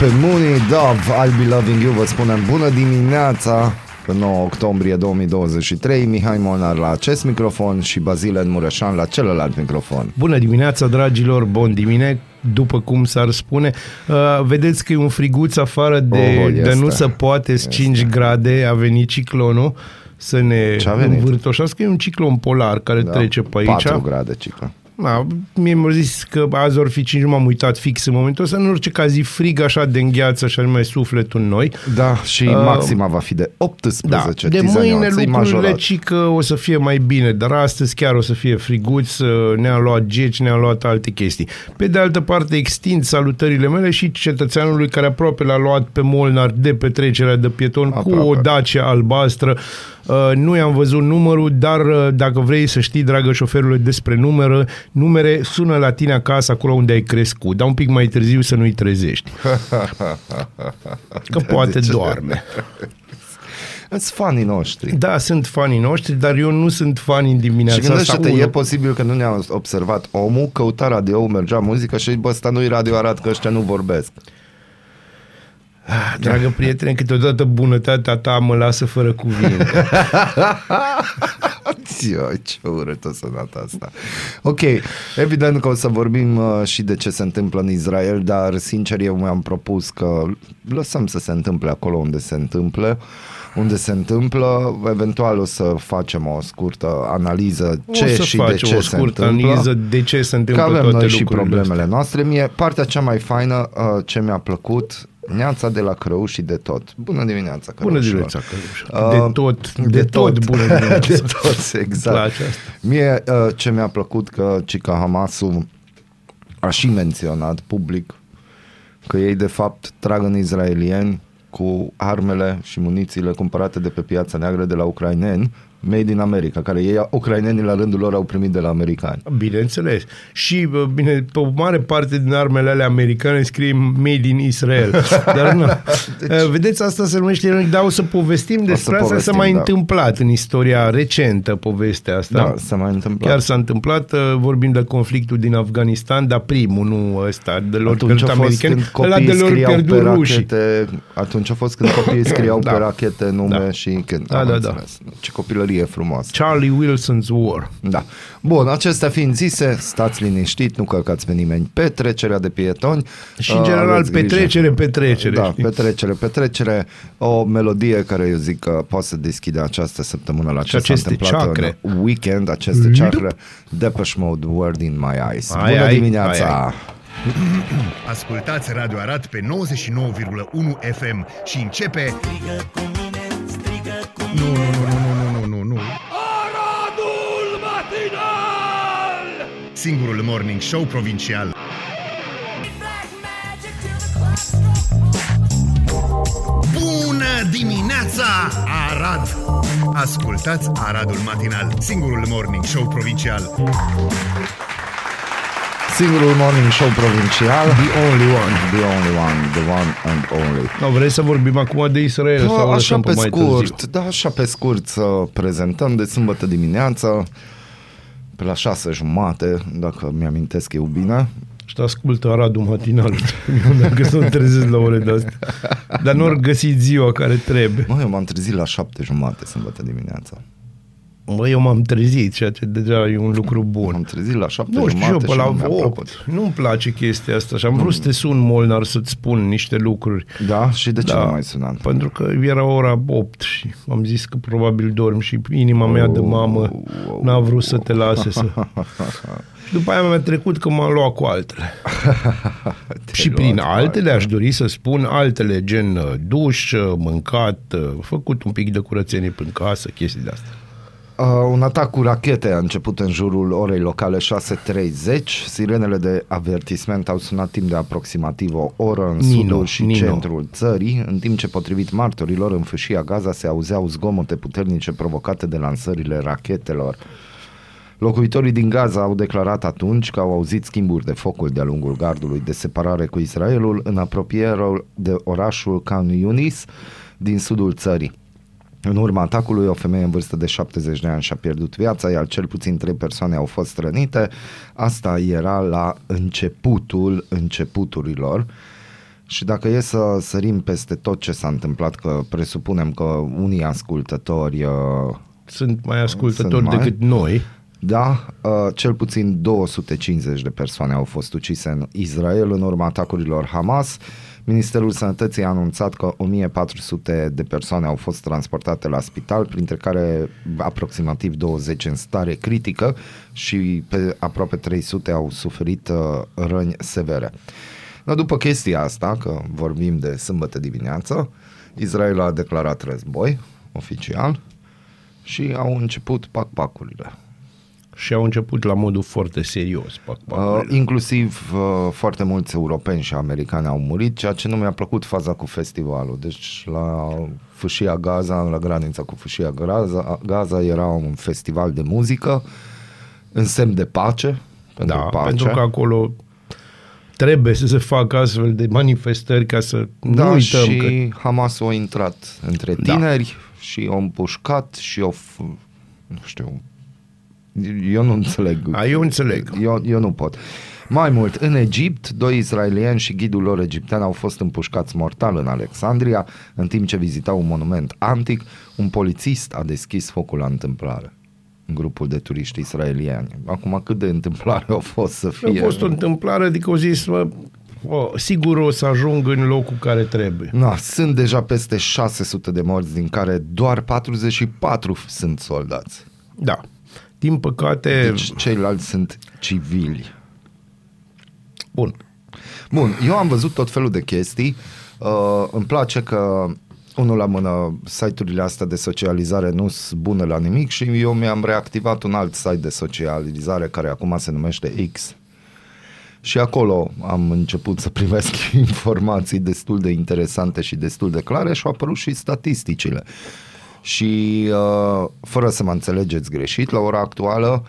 pe Mooney Dove, I'll be loving you, vă spunem bună dimineața pe 9 octombrie 2023, Mihai Molnar la acest microfon și Bazile Mureșan la celălalt microfon. Bună dimineața, dragilor, bun dimine, după cum s-ar spune. Uh, vedeți că e un friguț afară de, Oh, este. de nu se poate 5 grade, a venit ciclonul să ne Ce a venit? învârtoșească. E un ciclon polar care Da, trece pe aici. 4 grade, cică. Da, mie mi-au zis că azi or fi 5, nu m-am uitat fix în momentul ăsta, în orice caz e frig așa de îngheață și mai sufletul în noi. Da, și Uh, maxima va fi de 18 Da, de tizănioță, mâine e lucrurile majorat. ci că o să fie mai bine, dar astăzi chiar o să fie friguț, uh, ne-a luat geci, ne-a luat alte chestii. Pe de altă parte, extind salutările mele și cetățeanului care aproape l-a luat pe Molnar de petrecerea de pieton cu Aproape. o Dacia albastră. Uh, Nu i-am văzut numărul, dar uh, dacă vrei să știi, dragă șoferule, despre numere, numere sună la tine acasă, acolo unde ai crescut, dar un pic mai târziu să nu-i trezești. Că poate De ce? doarme. Sunt fanii noștri. Da, sunt fanii noștri, dar eu nu sunt fan în dimineața Și gândește-te, asta. e Unu, posibil că nu ne-a observat omul, căuta radio, mergea muzică și bă, ăsta nu-i radio Arad, că ăștia nu vorbesc. Dragă prietene, câteodată bunătatea ta mă lasă fără cuvinte. Ioi, ce urât o sunat asta. Ok, evident că o să vorbim uh, și de ce se întâmplă în Israel, dar sincer eu mi-am propus că lăsăm să se întâmple acolo unde se întâmplă, unde se întâmplă, eventual o să facem o scurtă analiză ce o să și de facem ce o se scurtă întâmplă. analiză de ce se Că întâmplă avem toate noi și lucrurile problemele astea. noastre. Mie, partea cea mai faină uh, ce mi-a plăcut, neața de la Crău și de tot. Bună dimineața, Bună Crăușilor. dimineața, Căluș. Uh, De tot, de, tot, bună dimineața. de tot, exact. place asta. Mie uh, ce mi-a plăcut că Cica Hamasul a și menționat public că ei de fapt trag în izraelieni cu armele și munițiile cumpărate de pe piața neagră de la ucraineni, made in America, care ei, ucrainenii la rândul lor au primit de la americani. Bineînțeles. Și, bă, bine, pe o mare parte din armele alea americane scrie Made in Israel. Dar nu. Deci... Vedeți, asta se numește ironic, dar o să povestim despre asta, povestim, s-a mai da. întâmplat în istoria recentă povestea asta. Da, s-a mai întâmplat. Chiar s-a întâmplat, uh, vorbim de conflictul din Afganistan, dar primul, nu ăsta, de lor Atunci a pierdut fost americani, când ăla copiii de lor scriau pe pierdut rușii. rachete, atunci a fost când copiii scriau Da. pe rachete nume Da. și când Da, am da, da. înțeles. Ce copilărie frumoasă. Charlie Wilson's War. Da. Bun, acestea fiind zise, stați liniștit, nu călcați pe nimeni pe trecerea de pietoni. Și, în Uh, general, aveți grijă. petrecere, petrecere, Da, știți? petrecere, petrecere. O melodie care eu zic că poate să deschide această săptămână la ce s-a aceste întâmplat chakre. în weekend, aceste chakre. Depeche Mode, Word in My Eyes. Ai, Bună ai, dimineața! ai, ai. Ascultați Radio Arad pe 99,1 FM și începe... Strigă cu mine, strigă cu Nu, nu, nu, nu, nu, nu, nu, nu. Aradul matinal! Singurul morning show provincial. Black magic till the Bună dimineața, Arad! Ascultați Aradul Matinal, singurul morning show provincial. Singurul morning show provincial. The only one. The only one, the one and only. No, vrei să vorbim acum de Israel sau o așa lăsăm pe mai scurt, târziu? da, așa pe scurt să prezentăm de sâmbătă dimineața pe la șase jumate, dacă mi-amintesc eu bine. Și te ascultă Aradul matinal. Eu dacă să trezesc la ore de astea. Dar nu ori găsit ziua care trebuie. Mă, eu m-am trezit la șapte jumate sâmbătă dimineața. Mă, eu m-am trezit, ceea ce deja e un lucru M-am bun. trezit la șapte Nu știu, eu jumate pe și la nu mi-a 8. plăcut. Nu-mi place chestia asta și am vrut să te sun, Molnar, să-ți spun niște lucruri. Da? Și de ce Da, nu mai sunam? Pentru că era ora 8 și am zis că probabil dorm și inima mea de mamă n-a vrut să te lase să... După aia mi-a trecut că m-am luat cu altele. și prin luat cu altele aș dori să spun altele, gen uh, duș, uh, mâncat, uh, făcut un pic de curățenie prin casă, chestii de astea. Uh, un atac cu rachete a început în jurul orei locale 6.30. Sirenele de avertisment au sunat timp de aproximativ o oră în Nino, sudul și Nino. centrul țării, în timp ce potrivit martorilor în fâșia Gaza se auzeau zgomote puternice provocate de lansările rachetelor. Locuitorii din Gaza au declarat atunci că au auzit schimburi de focul de-a lungul gardului de separare cu Israelul în apropiere de orașul Khan Yunis din sudul țării. În urma atacului, o femeie în vârstă de 70 de ani și-a pierdut viața, iar cel puțin trei persoane au fost rănite. Asta era la începutul începuturilor. Și dacă e să sărim peste tot ce s-a întâmplat, că presupunem că unii ascultători, uh, Sunt mai ascultători Sunt mai? decât noi. da, uh, cel puțin 250 de persoane au fost ucise în Israel în urma atacurilor Hamas. Ministerul Sănătății a anunțat că 1400 de persoane au fost transportate la spital, printre care aproximativ 20 în stare critică și pe aproape 300 au suferit uh, răni severe. Dar după chestia asta, că vorbim de sâmbătă dimineață, Israel a declarat război oficial și au început pac-pacurile. Și au început la modul foarte serios. Pac, pac, Uh, inclusiv uh, foarte mulți europeni și americani au murit, ceea ce nu mi-a plăcut faza cu festivalul. Deci la fâșia Gaza, la granița cu fâșia Gaza, Gaza era un festival de muzică în semn de pace. Pentru da, pace. pentru că acolo trebuie să se facă astfel de manifestări ca să da, nu uităm și că... Hamas a intrat între Da. tineri și au împușcat și au, f- nu știu, eu nu înțeleg. A, eu înțeleg. Eu, eu nu pot. Mai mult, în Egipt, doi israelieni și ghidul lor egiptean au fost împușcați mortal în Alexandria, în timp ce vizitau un monument antic, un polițist a deschis focul la întâmplare în grupul de turiști israelieni. Acum, cât de întâmplare au fost să A fie? fost o întâmplare, adică au zis, mă, o, sigur o să ajung în locul care trebuie. Na, sunt deja peste 600 de morți, din care doar 44 sunt soldați. Da. Din păcate, Deci ceilalți sunt civili. bun, Bun, eu am văzut tot felul de chestii. Uh, îmi place că unul la mână, site-urile astea de socializare nu sunt bune la nimic și eu mi-am reactivat un alt site de socializare care acum se numește X. Și acolo am început să primesc informații destul de interesante și destul de clare și au apărut și statisticile. Și uh, fără să mă înțelegeți greșit, la ora actuală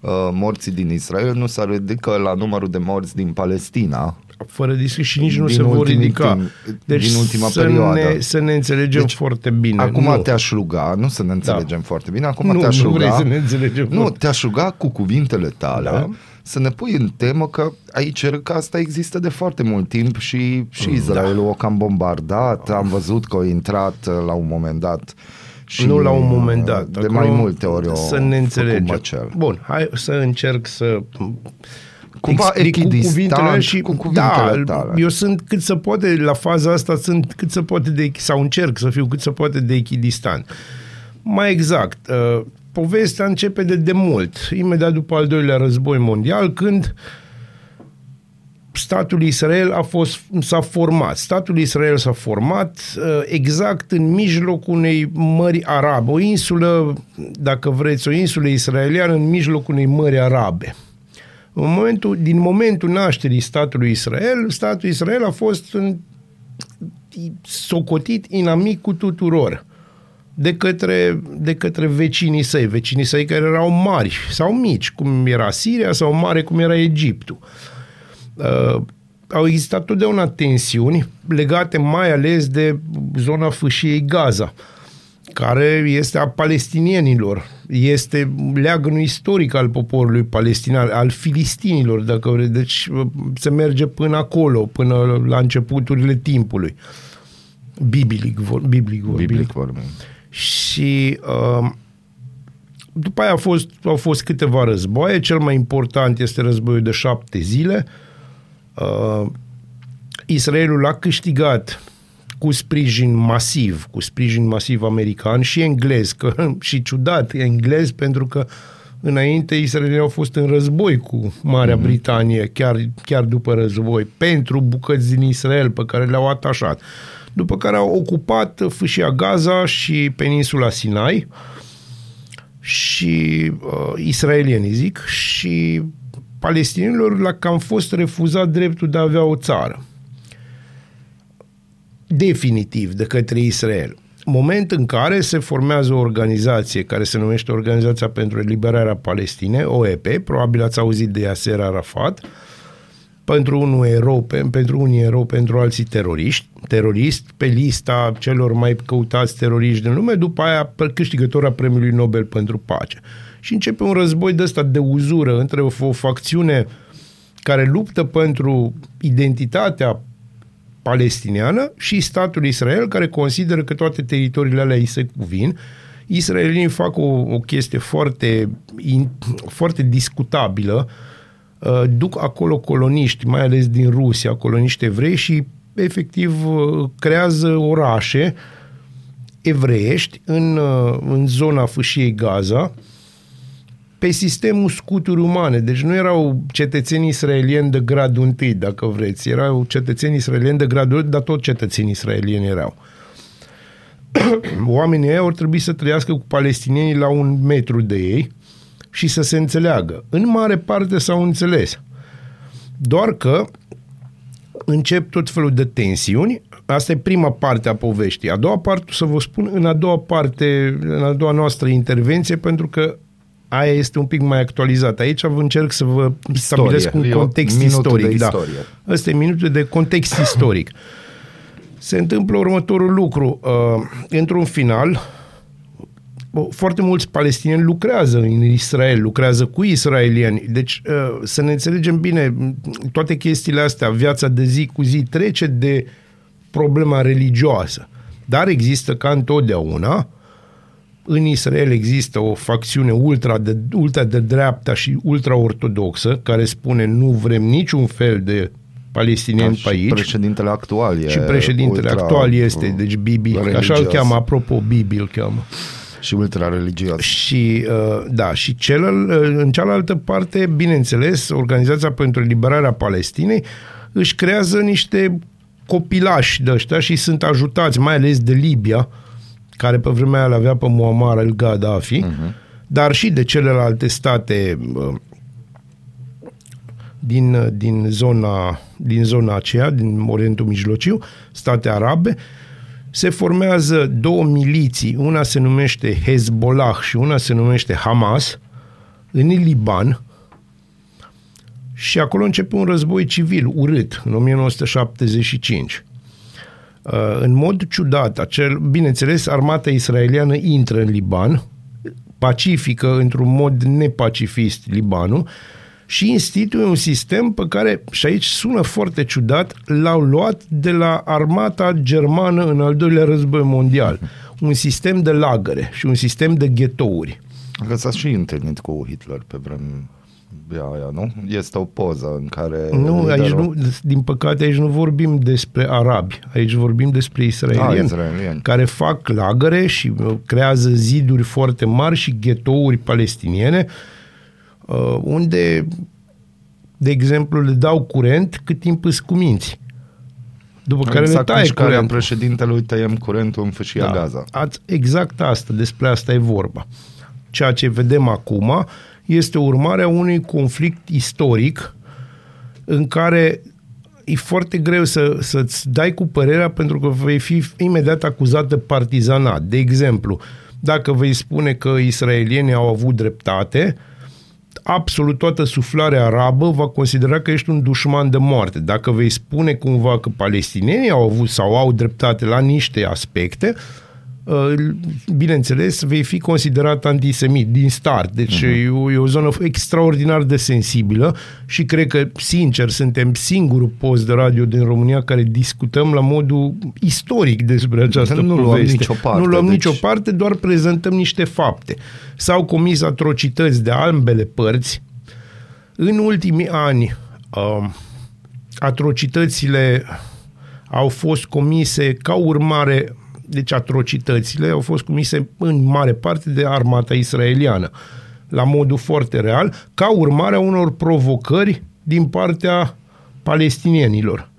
uh, morții din Israel nu se ridică la numărul de morți din Palestina, fără discuție și nici nu Din se vor ultimii ridica. timp- deci din ultima să perioadă. Ne, să ne înțelegem Deci, foarte bine. Acum nu. te-aș ruga, nu să ne înțelegem foarte bine, acum Nu, te-aș nu ruga, vrei să ne înțelegem Nu, foarte- te-aș ruga cu cuvintele tale Da. să ne pui în temă că aici că asta există de foarte mult timp și, și Mm, Israelul o cam bombardat, am văzut că a intrat uh, la un moment dat și nu la un moment dat. de Acolo mai multe ori o Să ne făcut înțelegem. măcel. Bun, hai să încerc să Cumva explic cu echidistant, cuvintele și cu cuvintele da, tale. eu sunt cât se poate la faza asta sunt cât se poate de sau încerc să fiu cât se poate de echidistant. Mai exact, uh, povestea începe de demult, imediat după al doilea război mondial, când statul Israel a fost, s-a format. Statul Israel s-a format uh, exact în mijlocul unei mări arabe, o insulă, dacă vreți, o insulă israeliană în mijlocul unei mări arabe. În momentul, din momentul nașterii statului Israel, statul Israel a fost în, socotit inamicul tuturor de către, de către vecinii săi, vecinii săi care erau mari sau mici, cum era Siria sau mare cum era Egiptul. Uh, au existat totdeauna tensiuni legate mai ales de zona fâșiei Gaza, care este a palestinienilor, este leagănul istoric al poporului palestinian, al filistinilor, dacă vreți. Deci uh, se merge până acolo, până la începuturile timpului. Biblic, vor, biblic vorbind. Biblic vorbim. Și uh, după aia au fost, au fost câteva războaie. Cel mai important este războiul de șapte zile. Uh, Israelul a câștigat cu sprijin masiv, cu sprijin masiv american și englez, că, și ciudat englez, pentru că înainte Israelii au fost în război cu Marea mm-hmm. Britanie, chiar, chiar după război, pentru bucăți din Israel pe care le-au atașat. După care au ocupat fâșia Gaza și peninsula Sinai și uh, israelienii zic și palestinienilor la că am fost refuzat dreptul de a avea o țară definitiv de către Israel. Moment în care se formează o organizație care se numește Organizația pentru Eliberarea Palestinei, OEP, probabil ați auzit de Yasser Arafat, pentru unul erou, pe- pentru unii erou, pentru alții teroriști, terorist, pe lista celor mai căutați teroriști din lume, după aia câștigătora Premiului Nobel pentru Pace. Și începe un război de ăsta de uzură între o, o facțiune care luptă pentru identitatea palestiniană și statul Israel, care consideră că toate teritoriile alea îi se cuvin. Israelienii fac o, o chestie foarte, in, foarte discutabilă. Uh, duc acolo coloniști, mai ales din Rusia, coloniști evrei și efectiv uh, creează orașe evreiești în, uh, în zona fâșiei Gaza, pe sistemul scuturi umane. Deci nu erau cetățeni israelieni de gradul întâi, dacă vreți. Erau cetățeni israelieni de gradul dar tot cetățeni israelieni erau. Oamenii ăia au trebuit să trăiască cu palestinienii la un metru de ei și să se înțeleagă. În mare parte s-au înțeles. Doar că încep tot felul de tensiuni. Asta e prima parte a poveștii. A doua parte o să vă spun în a doua parte, în a doua noastră intervenție, pentru că aia este un pic mai actualizată. Aici vă încerc să vă stabilesc un E o- context minutul istoric. de da. istorie. Ăsta e minutul de context istoric. Se întâmplă următorul lucru. Uh, într-un final, o- foarte mulți palestinieni lucrează în Israel, lucrează cu israelieni. Deci, uh, să ne înțelegem bine, toate chestiile astea, viața de zi cu zi trece de problema religioasă. Dar există ca întotdeauna, în Israel există o facțiune ultra de, ultra de dreapta și ultra-ortodoxă care spune nu vrem niciun fel de palestinieni și pe aici. președintele actual e și președintele ultra, actual este, deci Bibi, așa îl religios. cheamă, apropo, Bibi îl cheamă. Și ultra religios. Și, uh, da, și celăl, uh, în cealaltă parte, bineînțeles, Organizația pentru Eliberarea Palestinei își creează niște copilași de ăștia și sunt ajutați, mai ales de Libia, care pe vremea aia îl avea pe Muammar el Gaddafi, uh-huh. dar și de celelalte state uh, din, din, zona, din zona aceea, din Orientul Mijlociu, state arabe, se formează două miliții, una se numește Hezbollah și una se numește Hamas, în Liban, și acolo începe un război civil urât, în 1975. Uh, În mod ciudat, acel, bineînțeles, armata israeliană intră în Liban, pacifică într-un mod nepacifist Libanul și instituie un sistem pe care, și aici sună foarte ciudat, l-au luat de la armata germană în al doilea război mondial. Un sistem de lagăre și un sistem de ghetouri. Că s-a și întâlnit cu Hitler pe vremea aia, nu? Este o poză în care... Nu, aici liderul- nu, din păcate aici nu vorbim despre arabi, aici vorbim despre israelieni, Ah, israelieni. care fac lagăre și uh, creează ziduri foarte mari și ghetouri palestiniene, uh, unde, de exemplu, le dau curent cât timp îți cuminți. După care le exact taie mișcarea curentul. președintelui tăiem curentul în fâșia Da. Gaza. Ați, exact asta, despre asta e vorba. Ceea ce vedem acum este urmarea unui conflict istoric în care e foarte greu să, să-ți dai cu părerea pentru că vei fi imediat acuzat de partizanat. De exemplu, dacă vei spune că israelienii au avut dreptate, absolut toată suflarea arabă va considera că ești un dușman de moarte. Dacă vei spune cumva că palestinienii au avut sau au dreptate la niște aspecte, uh, bineînțeles, vei fi considerat antisemit din start. Deci uh-huh. e, o, e o zonă extraordinar de sensibilă și cred că, sincer, suntem singurul post de radio din România care discutăm la modul istoric despre această Nu luăm poveste. nicio parte, Nu luăm deci- nicio parte, doar prezentăm niște fapte. S-au comis atrocități de ambele părți. În ultimii ani, um, atrocitățile au fost comise ca urmare, deci atrocitățile au fost comise în mare parte de armata israeliană, la modul foarte real, ca urmare a unor provocări din partea palestinienilor.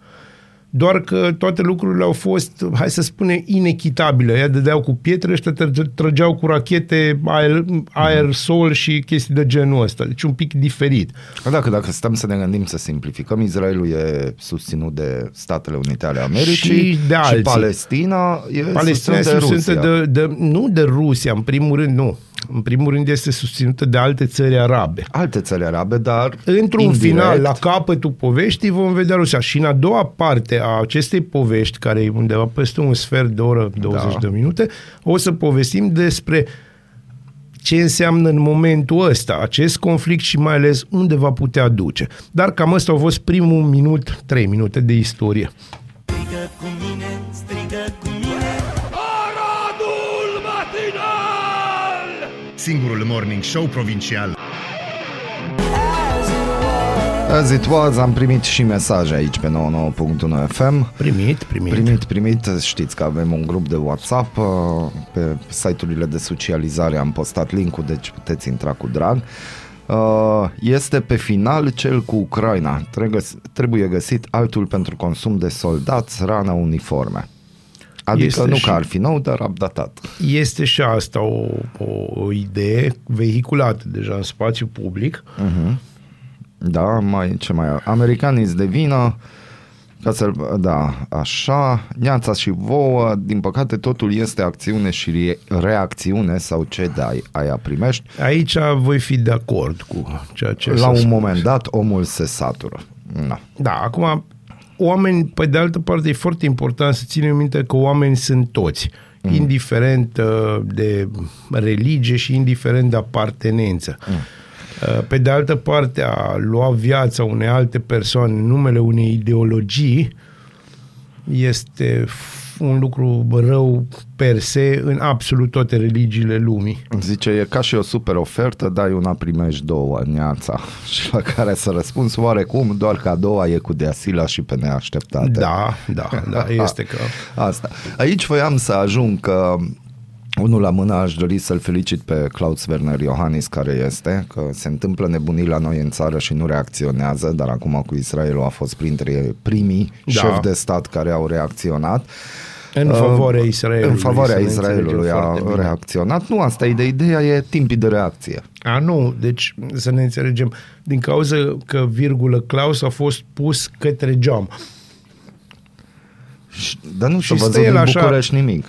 Doar că toate lucrurile au fost, hai să spunem, inechitabile. Ea dădeau cu pietre, ăștia tră- trăgeau cu rachete, aer, aer, sol și chestii de genul ăsta. Deci un pic diferit. Dacă, dacă stăm să ne gândim să simplificăm, Israelul e susținut de Statele Unite ale Americii Și de alții. și Palestina e Palestina este susținută de susținută Rusia. de, de, nu de Rusia, în primul rând, nu. În primul rând este susținută de alte țări arabe. Alte țări arabe, dar Într-un indirect, final, la capătul poveștii, vom vedea Rusia. Și în a doua parte a acestei povești, care e undeva peste un sfert de oră, 20 Da. de minute, o să povestim despre ce înseamnă în momentul ăsta acest conflict și mai ales unde va putea duce. Dar cam ăsta a fost primul minut, trei minute de istorie. Strigă singurul morning show provincial. As it was, am primit și mesaje aici pe 99.1 FM. Primit, primit. Primit, primit, știți că avem un grup de WhatsApp, uh, pe site-urile de socializare am postat linkul, deci puteți intra cu drag. Uh, Este pe final cel cu Ucraina. Trebuie- Trebuie găsit altul pentru consum de soldați, rană, uniforme. Adică Este nu și- că ar fi nou, dar updatat. Este și asta o, o, o idee vehiculată deja în spațiu public. Da, mai, ce mai Americanii îți devină ca să da, așa, neața și vouă, din păcate totul este acțiune și re- reacțiune sau ce dai, aia primești. Aici voi fi de acord cu ceea ce La s-a un spus. moment dat omul se satură. Na. Da, acum, oameni, pe de altă parte, e foarte important să ținem minte că oameni sunt toți, mm. indiferent uh, de religie și indiferent de apartenență. Mm. Pe de altă parte, a lua viața unei alte persoane în numele unei ideologii este f- un lucru rău per se în absolut toate religiile lumii. Zice, e ca și o super ofertă, dai una, primești două, neața. Și la care să răspuns oarecum, doar că a doua e cu deasila și pe neașteptate. Da, da, da, este că... Asta. Aici voiam să ajung că unul la mână aș dori să-l felicit pe Klaus Werner Iohannis care este, că se întâmplă nebunii la noi în țară și nu reacționează, dar acum cu Israelul a fost printre primii Da. șefi de stat care au reacționat. În favoarea Israelului. În favoarea să ne Israelului înțelegem a foarte bine. reacționat. Nu asta e de ideea, e timpii de reacție. A, nu, deci să ne înțelegem, din cauza că virgulă Claus a fost pus către geam. Și- Dar nu Și s-a văzut stă el în așa- București nimic.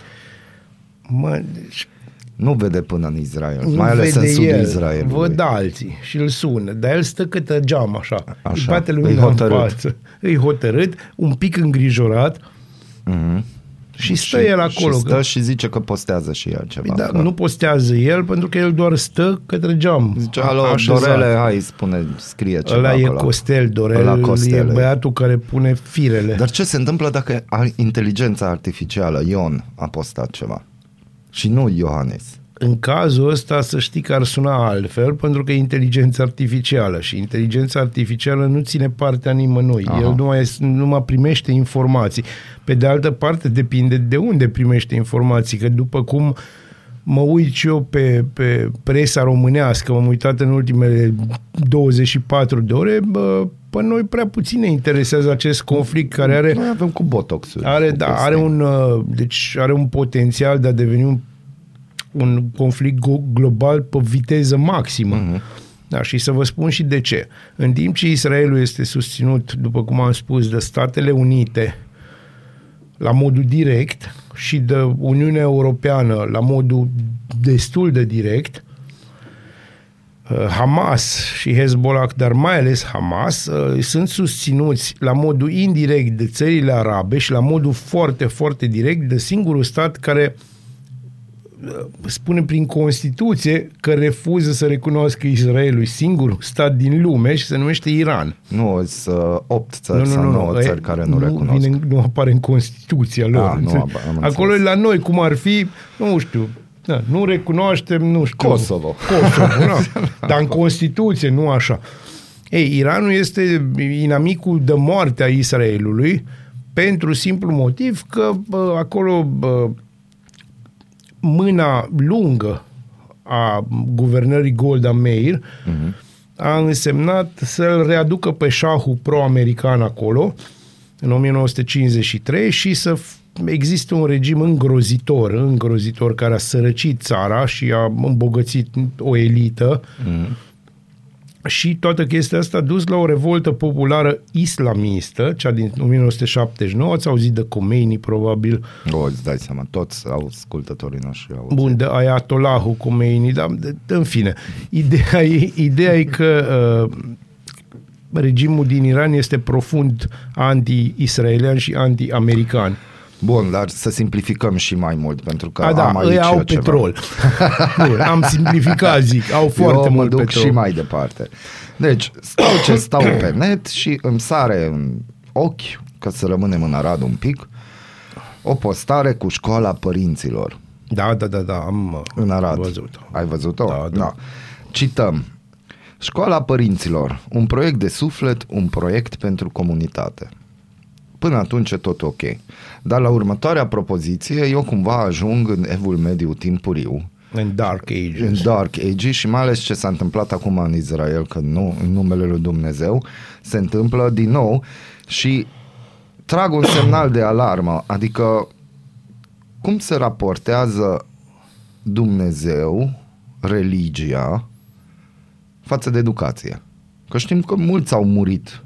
Mă, deci Nu vede până în Israel, nu mai ales vede în sudul el, Israelului. Văd alții și îl sună, dar el stă către geam așa, Așa, îi bate e lumina în hotărât. față, îi hotărât, un pic îngrijorat Mhm. Și stă el acolo. Și stă că- și zice că postează și el ceva. da, că... nu postează el pentru că el doar stă către geam. Zice, alo, așezat. Dorele, hai, spune, scrie ceva Ăla e acolo. Costel, Dorel, Ăla e Costel, e. băiatul care pune firele. Dar ce se întâmplă dacă ar- inteligența artificială, Ion, a postat ceva? Și nu Iohannis. În cazul ăsta să știi că ar suna altfel pentru că e inteligența artificială și inteligența artificială nu ține partea nimănui. Aha. El numai, numai primește informații. Pe de altă parte depinde de unde primește informații, că după cum mă uit și eu pe, pe presa românească, m-am uitat în ultimele 24 de ore, bă, pe noi prea puțin ne interesează acest conflict care are Noi avem cu botox are, da, are un, uh, deci are un potențial de a deveni un, un conflict go- global pe viteză maximă. Mhm. Uh-huh. Da, și să vă spun și de ce. În timp ce Israelul este susținut, după cum am spus, de Statele Unite la modul direct și de Uniunea Europeană la modul destul de direct, uh, Hamas și Hezbollah, dar mai ales Hamas, uh, sunt susținuți la modul indirect de țările arabe și la modul foarte, foarte direct de singurul stat care uh, spune prin Constituție că refuză să recunoască Israelul, singurul stat din lume și se numește Iran. Nu, sunt uh, 8 țări sau 9 e- țări care nu, recunosc. Vine, nu apare în Constituția lor. Ah, nu, înțelegi? am- am Acolo e înțeles. la noi, cum ar fi, nu știu, da, nu recunoaștem, nu știu. Kosovo. Kosovo, da. Dar în Constituție, nu așa. Ei, Iranul este inamicul de moarte a Israelului pentru simplu motiv că bă, acolo bă, mâna lungă a guvernării Golda Meir uh-huh. a însemnat să-l readucă pe șahul pro-american acolo în 1953 și să f- există un regim îngrozitor, îngrozitor care a sărăcit țara și a îmbogățit o elită și toată chestia asta a dus la o revoltă populară islamistă, cea din 1979, ați auzit de Khomeini probabil, O, îți dai seama, toți ascultătorii noștri au. Bun, de Ayatollahul Khomeini, dar de, de, în fine. Ideea e, ideea e că uh, regimul din Iran este profund anti-israelian și anti-american. Bun, dar să simplificăm și mai mult, pentru că A, da, am aici ei au ceva. petrol. Bun, am simplificat, zic, au foarte Eu mă mult duc petrol. și mai departe. Deci, stau ce stau pe net și îmi sare în ochi, că să rămânem în Arad un pic, o postare cu școala părinților. Da, da, da, da, am uh, în Arad. văzut. Ai văzut-o? Da, da. Cităm. Școala părinților, un proiect de suflet, un proiect pentru comunitate. Până atunci e tot ok. Dar la următoarea propoziție eu cumva ajung în evul mediu timpuriu, În Dark în Ages. Dark Ages și mai ales ce s-a întâmplat acum în Israel, că nu, în numele lui Dumnezeu, se întâmplă din nou și trag un semnal de alarmă, adică cum se raportează Dumnezeu, religia, față de educație. Că știm că mulți au murit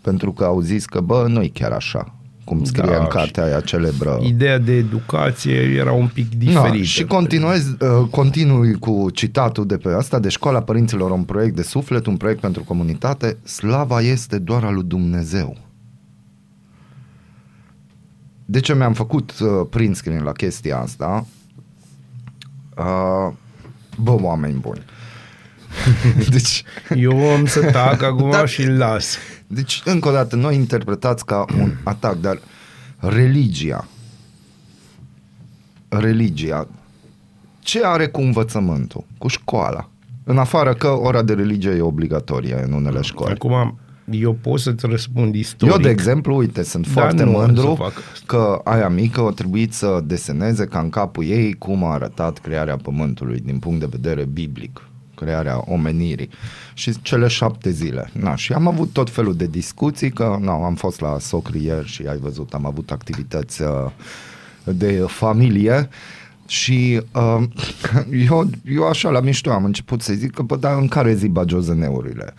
pentru că au zis că, bă, nu chiar așa, cum scrie Da, în și cartea aia celebră. Ideea de educație era un pic Da, diferită. și continuez, uh, continui cu citatul de pe asta, de școala părinților, un proiect de suflet, un proiect pentru comunitate, slava este doar a lui Dumnezeu. De ce mi-am făcut uh, print screen la chestia asta? Uh, bă, oameni buni. deci, Eu am să tac acum Da. și îl las. Deci, încă o dată, noi interpretați ca un atac, dar religia, religia, ce are cu învățământul, cu școala? În afară că ora de religie e obligatorie în unele școli. Acum, eu pot să-ți răspund istoric. Eu, de exemplu, uite, sunt Dar foarte nu am mândru să fac asta. că aia mică a trebuit să deseneze ca în capul ei cum a arătat crearea pământului din punct de vedere biblic, crearea omenirii și cele șapte zile. Na, și am avut tot felul de discuții, că na, am fost la socri ieri și ai văzut, am avut activități uh, de familie și uh, eu, eu așa la mișto am început să zic că, bă, dar în care zi bagi OZN-urile?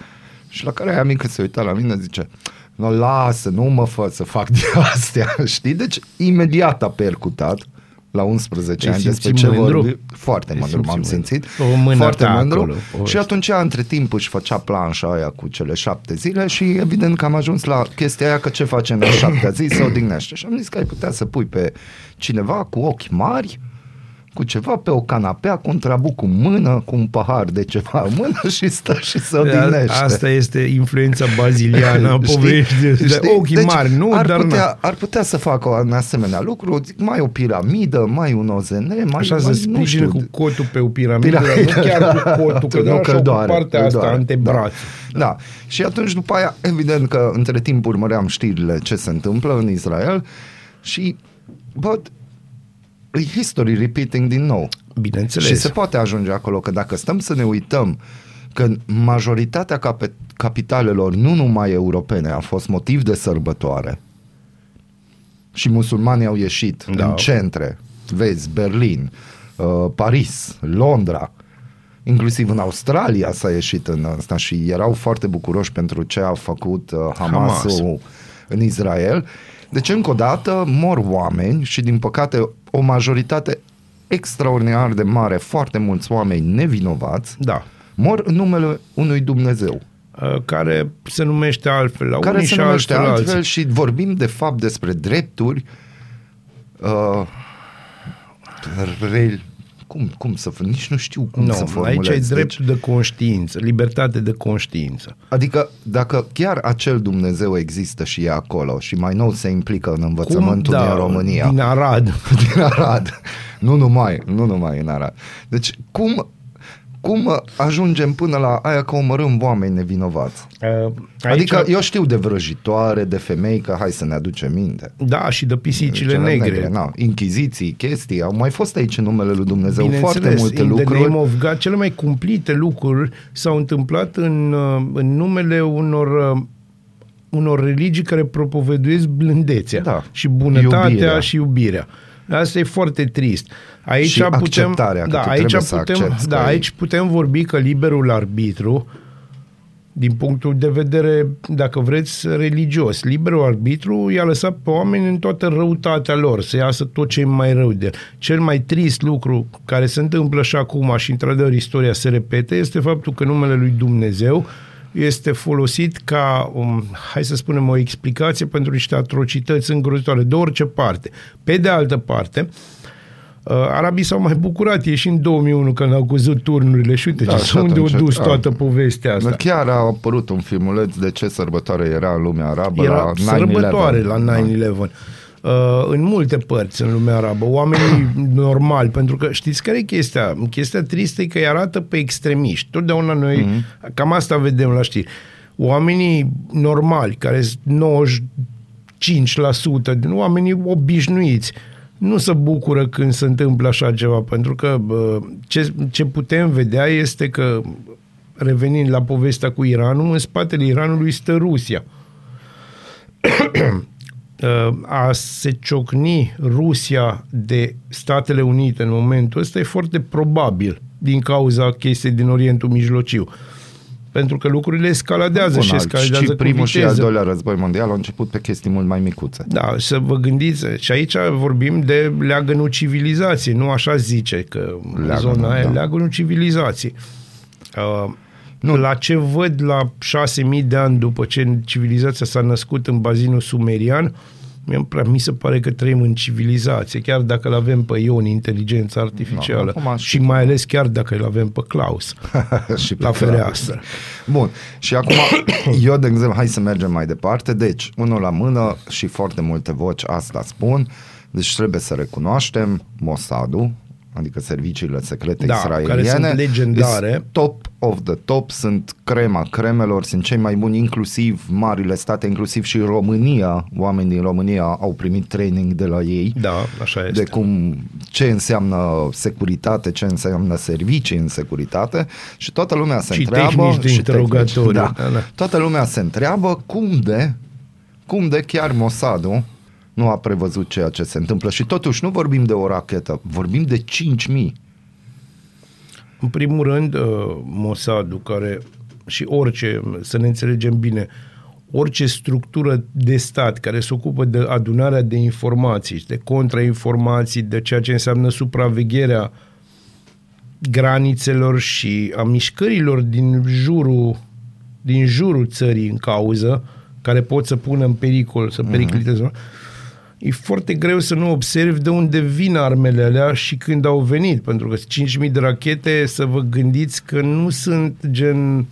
Și la care aia mică se uita la mine zice, no lasă, nu mă fă să fac de astea, știi? Deci imediat a percutat la 11 Te-ai ani despre simțit ce mândru? vorbi. Foarte Te-ai mândru m-am simțit simțit. mândru. O mână foarte ta mândru. acolo, și poveste. atunci între timp își făcea planșa aia cu cele șapte zile și evident că am ajuns la chestia aia că ce face în a șaptea zi se odihnește. Și am zis că ai putea să pui pe cineva cu ochi mari, cu ceva pe o canapea, cu un trabuc în mână, cu un pahar de ceva în mână și stă și se odihnește. Asta este influența baziliană a poveștii. De Știi? ochii Deci mari, nu, ar dar putea, na. ar putea să facă un asemenea lucru, zic, mai o piramidă, mai un OZN, mai, Așa mai să nu sprijine știu, cu cotul pe o piramidă, Piramidă, nu chiar cu cotul, că nu, doar că așa cu doare, partea că asta, doare. antebraț. Da. da. Și atunci după aia, evident că între timp urmăream știrile ce se întâmplă în Israel și, bă, e history repeating din nou. Bineînțeles. Și se poate ajunge acolo că dacă stăm să ne uităm că majoritatea cap- capitalelor, nu numai europene, a fost motiv de sărbătoare și musulmanii au ieșit Da. în centre, vezi, Berlin, uh, Paris, Londra, inclusiv în Australia s-a ieșit în asta și erau foarte bucuroși pentru ce a făcut uh, Hamasul Hamas. în Israel. Deci, încă o dată, mor oameni și, din păcate, o majoritate extraordinar de mare, foarte mulți oameni nevinovați, Da. mor în numele unui Dumnezeu. Uh, care se numește altfel la care unii se și numește altfel, altfel alții. și vorbim de fapt despre drepturi uh, re, cum, cum să nici nu știu cum Nu, să formulez. aici ai Deci, drept de conștiință, libertate de conștiință. adică dacă chiar acel Dumnezeu există și e acolo și mai nou se implică în învățământul da, din România, Din Arad. din Arad. Nu numai, nu numai în Arad. Deci cum, cum ajungem până la aia că omorâm oameni nevinovați? Uh, Aici... Adică eu știu de vrăjitoare, de femei, că hai să ne aducem minte. Da, și de pisicile Cele negre. na, inchiziții, chestii, au mai fost aici în numele lui Dumnezeu Bineînțeles, foarte multe in the lucruri. name of God, cele mai cumplite lucruri s-au întâmplat în, uh, în numele unor uh, unor religii care propoveduiesc blândețea Da. și bunătatea Iubirea. și iubirea. Asta e foarte trist. Aici Și putem, acceptarea, că da, tu aici trebuie să putem, accepti da, că e- aici putem vorbi că liberul arbitru din punctul de vedere, dacă vreți, religios. Liberul arbitru i-a lăsat pe oameni în toată răutatea lor, să iasă tot ce e mai rău de el. Cel mai trist lucru care se întâmplă și acum și într-adevăr istoria se repete este faptul că numele lui Dumnezeu este folosit ca, um, hai să spunem, o explicație pentru niște atrocități îngrozitoare de orice parte. Pe de altă parte, Uh, arabii s-au mai bucurat, e și în 2001 când au căzut turnurile și uite Da, da, și unde au atunci, dus da. toată povestea asta. Chiar a apărut un filmuleț de ce sărbătoare era în lumea arabă Era la 9/11. sărbătoare la 9-11. uh, în multe părți în lumea arabă, oamenii normali, pentru că știți care e chestia? Chestia tristă e că îi arată pe extremiști. Totdeauna noi, mm-hmm. cam asta vedem la știri. Oamenii normali, care sunt 95% din oamenii obișnuiți, nu se bucură când se întâmplă așa ceva, pentru că bă, ce, ce putem vedea este că, revenind la povestea cu Iranul, în spatele Iranului stă Rusia. a se ciocni Rusia de Statele Unite în momentul ăsta e foarte probabil din cauza chestiei din Orientul Mijlociu. Pentru că lucrurile escaladează Bun, și escaladează și cu primul și al viteză. doilea război mondial au început pe chestii mult mai micuțe. Da, să vă gândiți, și aici vorbim de leagănul civilizației, nu așa zice că Leagănul, leagănul, zona aia, da. leagănul civilizației. Uh, nu. La ce văd la 6.000 de ani după ce civilizația s-a născut în bazinul sumerian, mi prea, mi se pare că trăim în civilizație, chiar dacă îl avem pe Ion, inteligența artificială, Da, acum și mai ales chiar dacă îl avem pe Klaus, și pe la clar. fereastră. Bun. Și acum, eu, de exemplu, hai să mergem mai departe. Deci, unul la mână și foarte multe voci asta spun. Deci trebuie să recunoaștem Mossadul, adică serviciile secrete Da, israeliene. care sunt legendare. Sunt top of the top, sunt crema cremelor, sunt cei mai buni, inclusiv marile state, inclusiv și România. Oamenii din România au primit training de la ei Da, așa este. de cum, ce înseamnă securitate, ce înseamnă servicii în securitate și toată lumea se Și întreabă tehnici de și interogatoriu, da, da, da. toată lumea se întreabă cum de cum de chiar Mossadul nu a prevăzut ceea ce se întâmplă. Și totuși nu vorbim de o rachetă, vorbim de 5.000 În primul rând, uh, Mossadul, care și orice, să ne înțelegem bine, orice structură de stat care se ocupă de adunarea de informații, de contrainformații, de ceea ce înseamnă supravegherea granițelor și a mișcărilor din jurul, din jurul țării în cauză, care pot să pună în pericol, să pericliteze. E foarte greu să nu observi de unde vin armele alea și când au venit, pentru că 5.000 de rachete, să vă gândiți că nu sunt gen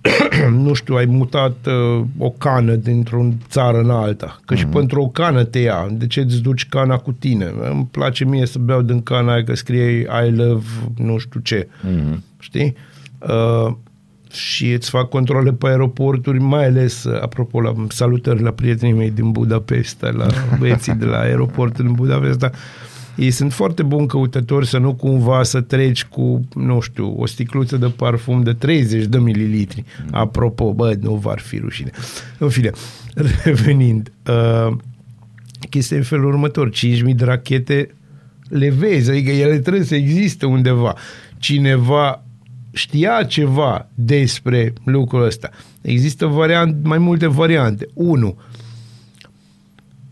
nu știu, ai mutat uh, o cană dintr-o țară în alta. Că și pentru o cană te ia. De ce îți duci cana cu tine? Îmi place mie să beau din cana aia că scrie I love nu știu ce. Știi? Uh, și îți fac controle pe aeroporturi, mai ales, uh, apropo, la salutări la prietenii mei din Budapesta, la băieții de la aeroportul din Budapesta, ei sunt foarte buni căutători să nu cumva să treci cu, nu știu, o sticluță de parfum de 30 de mililitri. Apropo, bă, nu v-ar fi rușine. În fine, revenind, uh, chestia e în felul următor, 5.000 de rachete le vezi, adică ele trebuie să existe undeva. Cineva știa ceva despre lucrul ăsta. Există variant, mai multe variante. Unu,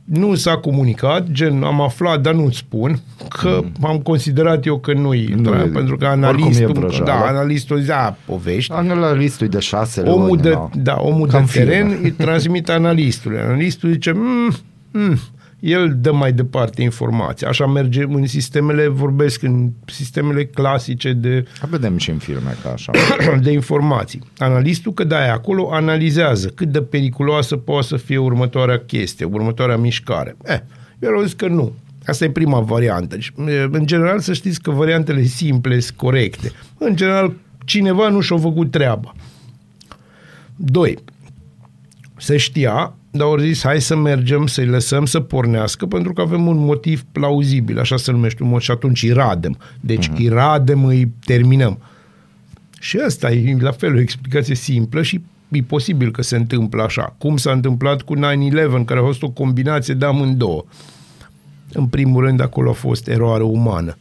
nu s-a comunicat, gen am aflat, dar nu-ți spun, că am considerat eu că nu-i, Nu da, e- pentru că oricum e analistul, vrăjeală. da, analistul zicea, povești, Analistul de șase omul luni, de, da. da, omul Cam de teren film. îi transmite analistului. Analistul zice, mm, mm, el dă mai departe informații. Așa merge în sistemele, vorbesc în sistemele clasice de Vedem și în filme ca așa. de informații. Analistul, că da, e acolo, analizează cât de periculoasă poate să fie următoarea chestie, următoarea mișcare. Eh, eu am zis că nu. Asta e prima variantă. Deci, e, În general, să știți că variantele simple sunt corecte. În general, cineva nu și-a făcut treaba. Doi, se știa, dar au zis hai să mergem, să-i lăsăm să pornească pentru că avem un motiv plauzibil, așa se numește un mod și atunci îi radem. Deci uh-huh. îi radem, îi terminăm. Și asta e la fel o explicație simplă și e posibil că se întâmplă așa. Cum s-a întâmplat cu 9-11, care a fost o combinație de amândouă. În primul rând, acolo a fost eroare umană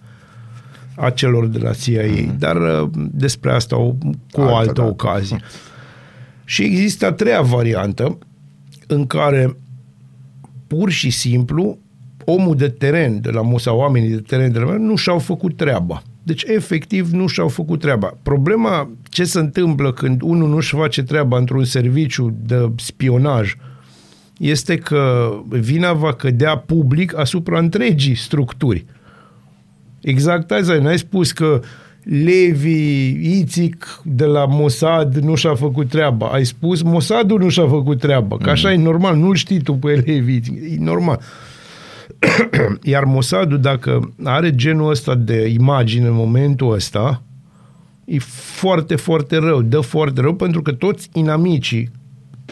a celor de la CIA, mm. dar uh, despre asta o, cu o Altă altă dată. ocazie. Și există a treia variantă în care pur și simplu omul de teren de la Musa, oamenii de teren de la nu și-au făcut treaba. Deci, efectiv, nu și-au făcut treaba. Problema, ce se întâmplă când unul nu-și face treaba într-un serviciu de spionaj, este că vina va cădea public asupra întregii structuri. Exact asta, n-ai spus că Levi, Ițic de la Mossad nu și-a făcut treaba. Ai spus, Mossadul nu și-a făcut treaba. Că așa e normal, nu-l știi tu pe Levi, Ițic. e normal. Iar Mossadul, dacă are genul ăsta de imagine în momentul ăsta, e foarte, foarte rău, dă foarte rău, pentru că toți inamicii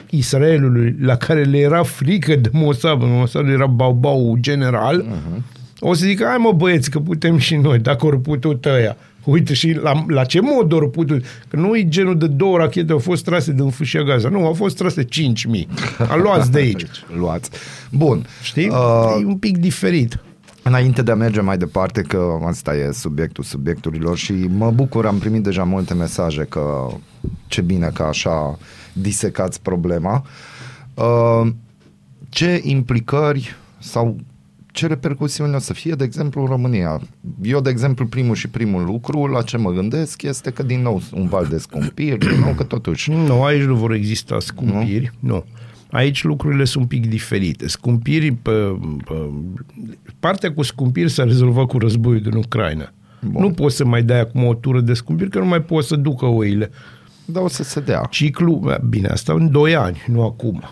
Israelului, la care le era frică de Mossad, Mossad era baubau general, uh-huh. o să zică, hai mă băieți, că putem și noi, dacă ori putut ăia. Uite și la, la ce mod ori putut? Că nu e genul de două rachete au fost trase din fâșia Gaza. Nu, au fost trase 5.000. A luați de aici. Luați. Bun. Știi? Uh, e un pic diferit. Înainte de a merge mai departe, că asta e subiectul subiecturilor și mă bucur, am primit deja multe mesaje că ce bine că așa disecați problema. Uh, ce implicări sau ce repercusiuni o să fie, de exemplu, în România? Eu, de exemplu, primul și primul lucru la ce mă gândesc este că din nou un val de scumpiri, din nou că totuși Nu, aici nu vor exista scumpiri. Nu. nu. Aici lucrurile sunt un pic diferite. Scumpiri, pe, pe, partea cu scumpiri s-a rezolvat cu războiul din Ucraina. Bun. Nu poți să mai dai acum o tură de scumpiri, că nu mai poți să ducă oile. dar o să se dea Ciclu, bine, asta în 2 ani, nu acum.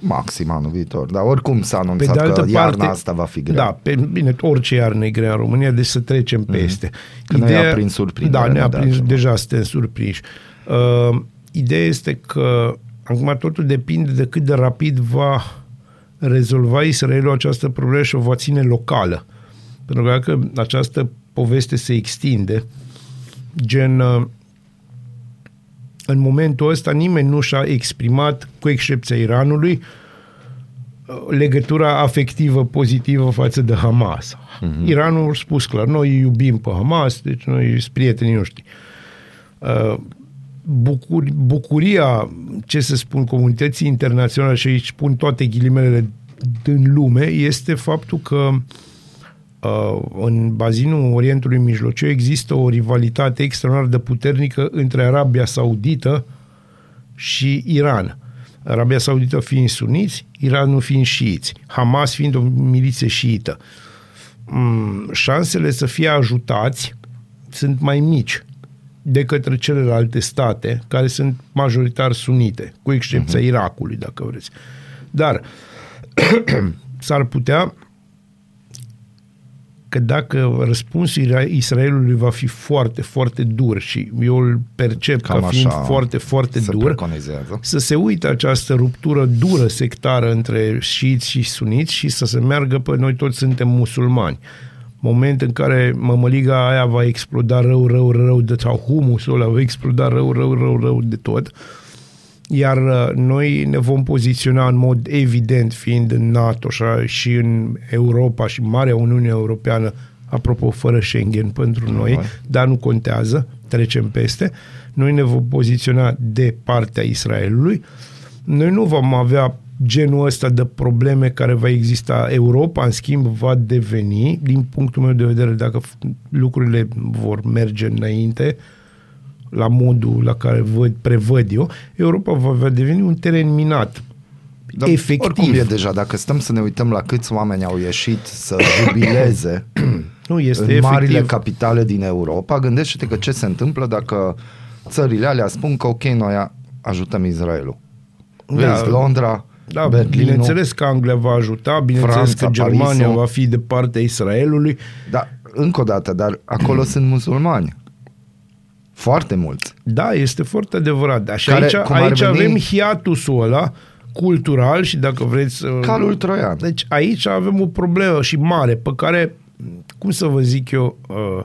Maxim anul viitor. Dar oricum s-a anunțat Pe de altă că iarna parte, asta va fi grea. Da, pe, bine, orice iarnă e grea în România, deci să trecem peste. Că ne-a prins surprindere, Da, ne-a de prins, altceva. deja suntem surprinși. Uh, ideea este că acum totul depinde de cât de rapid va rezolva Israelul această problemă și o va ține locală. Pentru că dacă această poveste se extinde, gen uh, în momentul ăsta nimeni nu și-a exprimat, cu excepția Iranului, uh, legătura afectivă pozitivă față de Hamas. Uh-huh. Iranul a spus clar, noi iubim pe Hamas, deci noi sunt prietenii noștri. Uh, Bucur, bucuria, ce să spun, comunității internaționale și aici pun toate ghilimelele din lume, este faptul că uh, în bazinul Orientului Mijlociu există o rivalitate extraordinar de puternică între Arabia Saudită și Iran. Arabia Saudită fiind suniți, Iranul fiind șiiți, Hamas fiind o miliție șiită. Mm, șansele să fie ajutați sunt mai mici de către celelalte state care sunt majoritar sunite, cu excepția uh-huh. Irakului, dacă vreți. Dar s-ar putea că dacă răspunsul Ira- Israelului va fi foarte, foarte dur și eu îl percep Cam ca fiind așa foarte, foarte se dur, preconizează. să se uite această ruptură dură sectară între șiiți și suniți și să se meargă pe noi toți suntem musulmani. Moment în care mămăliga aia va exploda rău, rău, rău de sau humusul ăla va exploda rău, rău, rău, rău de tot. Iar uh, noi ne vom poziționa în mod evident, fiind în NATO așa, și în Europa și Marea Uniune Europeană, apropo, fără Schengen pentru noi, Normal. dar nu contează, trecem peste. Noi ne vom poziționa de partea Israelului. Noi nu vom avea genul ăsta de probleme care va exista. Europa, în schimb, va deveni, din punctul meu de vedere, dacă f- lucrurile vor merge înainte, la modul la care văd, prevăd eu, Europa va, va deveni un teren minat. Dar efectiv. Oricum e deja, dacă stăm să ne uităm la câți oameni au ieșit să jubileze Nu, este în efectiv. marile capitale din Europa, gândește-te că ce se întâmplă dacă țările alea spun că ok, noi a- ajutăm Israelul. Vezi, Londra, Da, Berlinul, bineînțeles că Anglia va ajuta, bineînțeles Franța, că Germania Parisul. va fi de partea Israelului. Da, încă o dată, dar acolo sunt musulmani. Foarte mulți. Da, este foarte adevărat. Dar și Care, aici, cum ar aici veni- avem hiatusul ăla cultural și dacă vreți... uh, Calul troian. Deci aici avem o problemă și mare pe care, cum să vă zic eu, uh,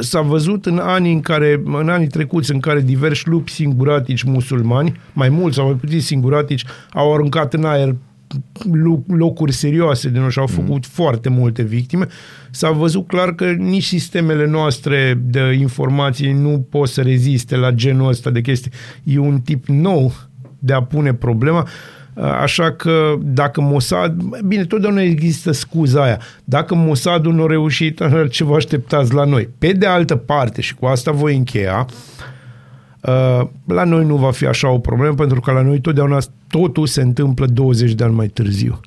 s-a văzut în anii în care, în anii trecuți în care diversi lupi singuratici musulmani, mai mulți sau mai puțin singuratici, au aruncat în aer lu- locuri serioase din nou și au făcut mm. foarte multe victime, s-a văzut clar că nici sistemele noastre de informații nu pot să reziste la genul ăsta de chestii. E un tip nou de a pune problema, așa că dacă Mossad, bine, totdeauna există scuza aia, dacă Mossadul nu a reușit, ce vă așteptați la noi? Pe de altă parte, și cu asta voi încheia, Uh, la noi nu va fi așa o problemă, pentru că la noi totdeauna totul se întâmplă 20 de ani mai târziu.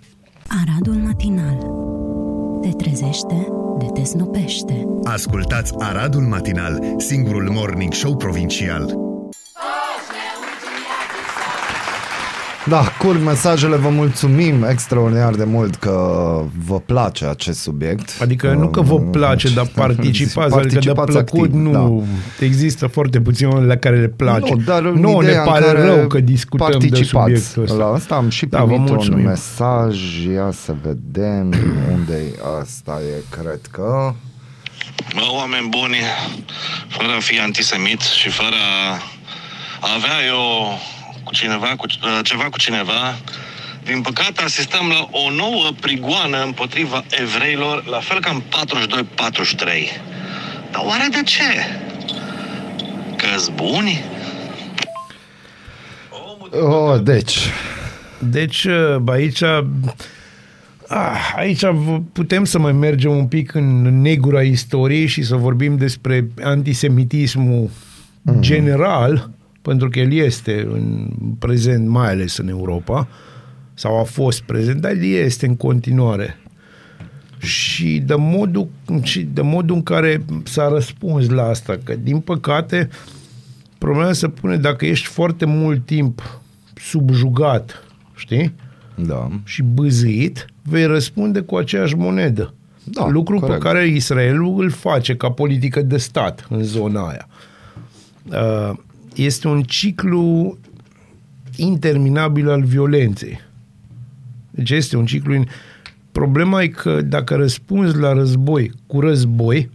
Aradul matinal. Te trezește de te snopește. Ascultați Aradul Matinal, singurul morning show provincial. Da, cool mesajele, vă mulțumim extraordinar de mult că vă place acest subiect. Adică nu că vă place, dar participați, adică de Participați plăcut activ, nu. da. Există foarte puțini oameni la care le place. Nu, dar în Nouă ne ideea în pare care rău că discutăm de participați. subiectul ăsta. La asta am și Da, vă primit un mulțumim. mesaj, ia să vedem unde asta e, cred că... Bă, oameni buni, fără a fi antisemit și fără a a avea eu cu cineva, cu, ceva cu cineva, din păcate asistăm la o nouă prigoană împotriva evreilor, la fel ca în 42-43. Dar oare de ce? Că-s buni? Oh, deci, Deci uh, aici ah, aici v- putem să mai mergem un pic în negura istoriei și să vorbim despre antisemitismul general, pentru că el este în prezent, mai ales în Europa, sau a fost prezent, dar el este în continuare. Și de modul, și de modul în care s-a răspuns la asta, că din păcate problema se pune dacă ești foarte mult timp subjugat, știi? da. și bâzâit, vei răspunde cu aceeași monedă. Da, Lucru corect. pe care Israelul îl face ca politică de stat în zona aia. Uh, Este un ciclu interminabil al violenței. Deci este un ciclu... In... Problema e că dacă răspunzi la război cu război,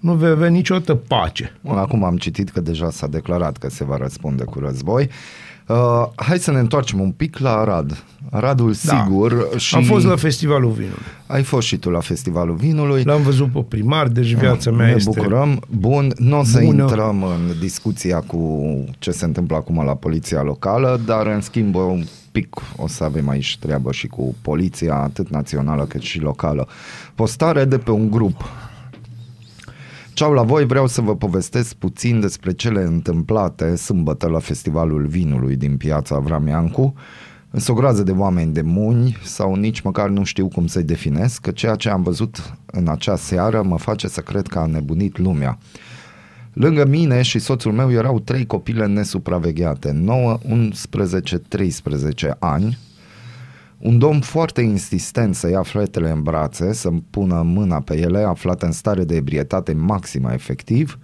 nu vei avea niciodată pace. Bun, Acum am citit că deja s-a declarat că se va răspunde cu război. Uh, hai să ne întoarcem un pic la Arad. Aradul sigur și... Am fost la Festivalul Vinului. Ai fost și tu la Festivalul Vinului. L-am văzut pe primar, deci viața mea ne este... bucurăm. Bun, nu o să bună. intrăm în discuția cu ce se întâmplă acum la poliția locală, dar în schimb un pic o să avem aici treabă și cu poliția, atât națională cât și locală. Postare de pe un grup Ceau la voi, vreau să vă povestesc puțin despre cele întâmplate sâmbătă la Festivalul Vinului din piața Vramiancu. Sunt o groază de oameni de muni sau nici măcar nu știu cum să-i definesc, că ceea ce am văzut în acea seară mă face să cred că a nebunit lumea. Lângă mine și soțul meu erau trei copile nesupravegheate, 9, 11, 13 ani, un domn foarte insistent să ia fletele în brațe, să-mi pună mâna pe ele, aflat în stare de ebrietate maximă efectiv.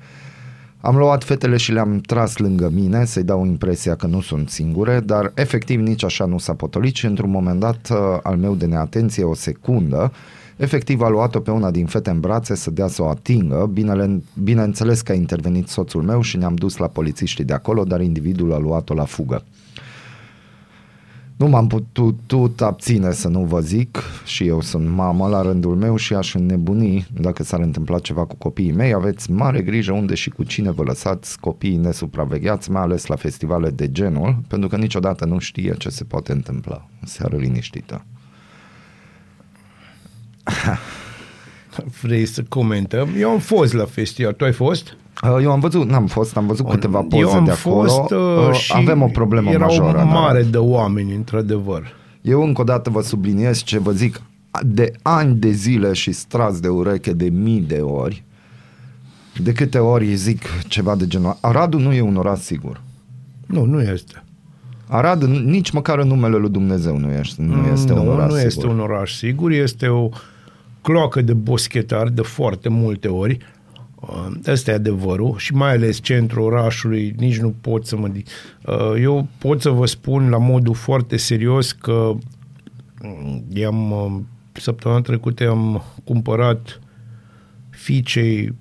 Am luat fetele și le-am tras lângă mine să-i dau impresia că nu sunt singure, dar efectiv nici așa nu s-a potolit și într-un moment dat uh, al meu de neatenție, o secundă, efectiv a luat-o pe una din fete în brațe să dea să o atingă. Binele, bineînțeles că a intervenit soțul meu și ne-am dus la polițiștii de acolo, dar individul a luat-o la fugă. Nu m-am putut abține să nu vă zic și eu sunt mamă la rândul meu și aș înnebuni dacă s-ar întâmpla ceva cu copiii mei. Aveți mare grijă unde și cu cine vă lăsați copiii nesupravegheați, mai ales la festivale de genul, pentru că niciodată nu știe ce se poate întâmpla. O seară liniștită. Vrei să comentăm? Eu am fost la festival. Tu ai fost? Uh, Eu am văzut, n-am fost, am văzut câteva poze Eu am de acolo. fost uh, Uh, și Avem o problemă era majoră. o în mare Arad. de oameni, într-adevăr. Eu încă o dată vă subliniez ce vă zic de ani de zile și stras de ureche de mii de ori de câte ori zic ceva de genul Aradul nu e un oraș sigur. Nu, nu este. Arad nici măcar în numele lui Dumnezeu nu este, nu este nu, un oraș nu sigur. este un oraș sigur, este o cloacă de boschetari de foarte multe ori. Uh, Ăsta e adevărul și mai ales centrul orașului, nici nu pot să mă... di- Uh, Eu pot să vă spun la modul foarte serios că mm, i-am, uh, săptămâna trecută am cumpărat fiicei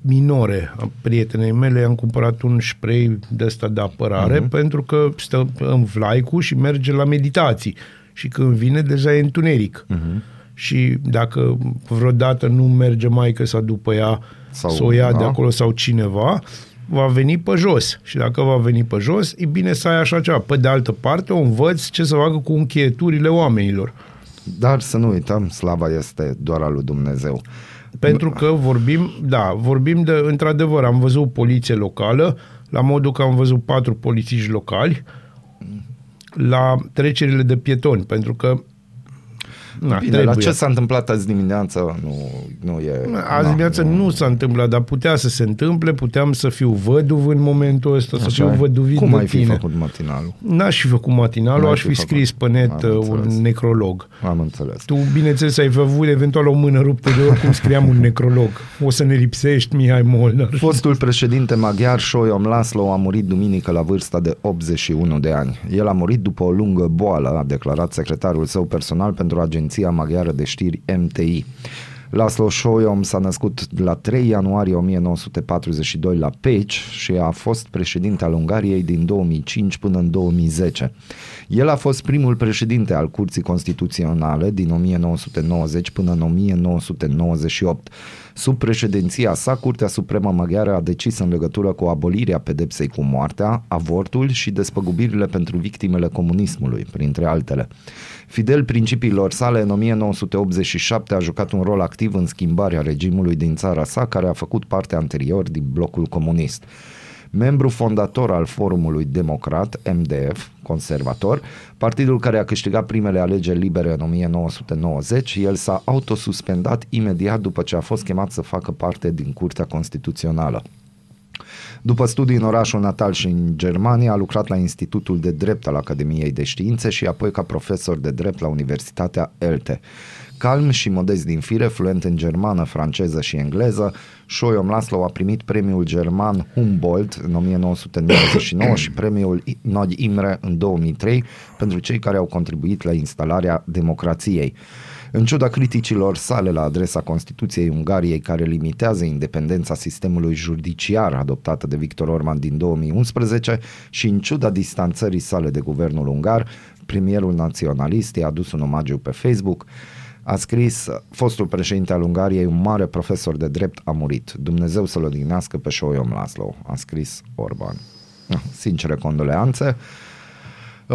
minore a prietenei mele, am cumpărat un spray de ăsta de apărare uh-huh. pentru că stă în vlaicu și merge la meditații și când vine deja e întuneric. Uh-huh. Și dacă vreodată nu merge maică sau după ea Sau- sau, să o ia da. de acolo sau cineva, va veni pe jos. Și dacă va veni pe jos, e bine să ai așa ceva. Pe de altă parte, o învăț ce să facă cu încheieturile oamenilor. Dar să nu uităm, slava este doar a lui Dumnezeu. Pentru că vorbim, da, vorbim de, într-adevăr, am văzut poliție locală, la modul că am văzut patru polițiști locali la trecerile de pietoni, pentru că Na, Bine, trebuie. la ce s-a întâmplat azi dimineață nu, nu e... Azi na, dimineață nu s-a întâmplat, dar putea să se întâmple, puteam să fiu văduv în momentul ăsta, să Așa fiu e. văduvit Cum de ai fi tine. făcut matinalul? N-aș fi făcut matinalul, N-ai aș fi fi făcut. scris pe net Am uh, un înțeles. necrolog. Am înțeles. Tu, bineînțeles, ai avut eventual o mână ruptă de oricum scriam un necrolog. O să ne lipsești, Mihai Molnar. Fostul președinte maghiar Șoiom Laslo a murit duminică la vârsta de 81 de ani. El a murit după o lungă boală, a declarat secretarul său personal pentru agenția maghiară de știri MTI. Laslo Șoiom s-a născut la 3 ianuarie 1942 la Peci și a fost președinte al Ungariei din 2005 până în 2010. El a fost primul președinte al Curții Constituționale din 1990 până în 1998. Sub președinția sa, Curtea Supremă Maghiară a decis în legătură cu abolirea pedepsei cu moartea, avortul și despăgubirile pentru victimele comunismului, printre altele. Fidel principiilor sale, în 1987 a jucat un rol activ în schimbarea regimului din țara sa, care a făcut parte anterior din blocul comunist. Membru fondator al Forumului Democrat, MDF, conservator, partidul care a câștigat primele alegeri libere în 1990, el s-a autosuspendat imediat după ce a fost chemat să facă parte din Curtea Constituțională. După studii în orașul natal și în Germania, a lucrat la Institutul de Drept al Academiei de Științe și apoi ca profesor de drept la Universitatea ELTE. Calm și modest din fire, fluent în germană, franceză și engleză, Șoiom Laslo a primit premiul german Humboldt în 1999 și premiul Nod Imre în 2003 pentru cei care au contribuit la instalarea democrației. În ciuda criticilor sale la adresa Constituției Ungariei care limitează independența sistemului judiciar adoptată de Victor Orban din 2011 și în ciuda distanțării sale de guvernul ungar, premierul naționalist i-a adus un omagiu pe Facebook, a scris, fostul președinte al Ungariei, un mare profesor de drept a murit. Dumnezeu să-l odihnească pe Șoiom Laslo, a scris Orban. Ah, Sincere condoleanțe.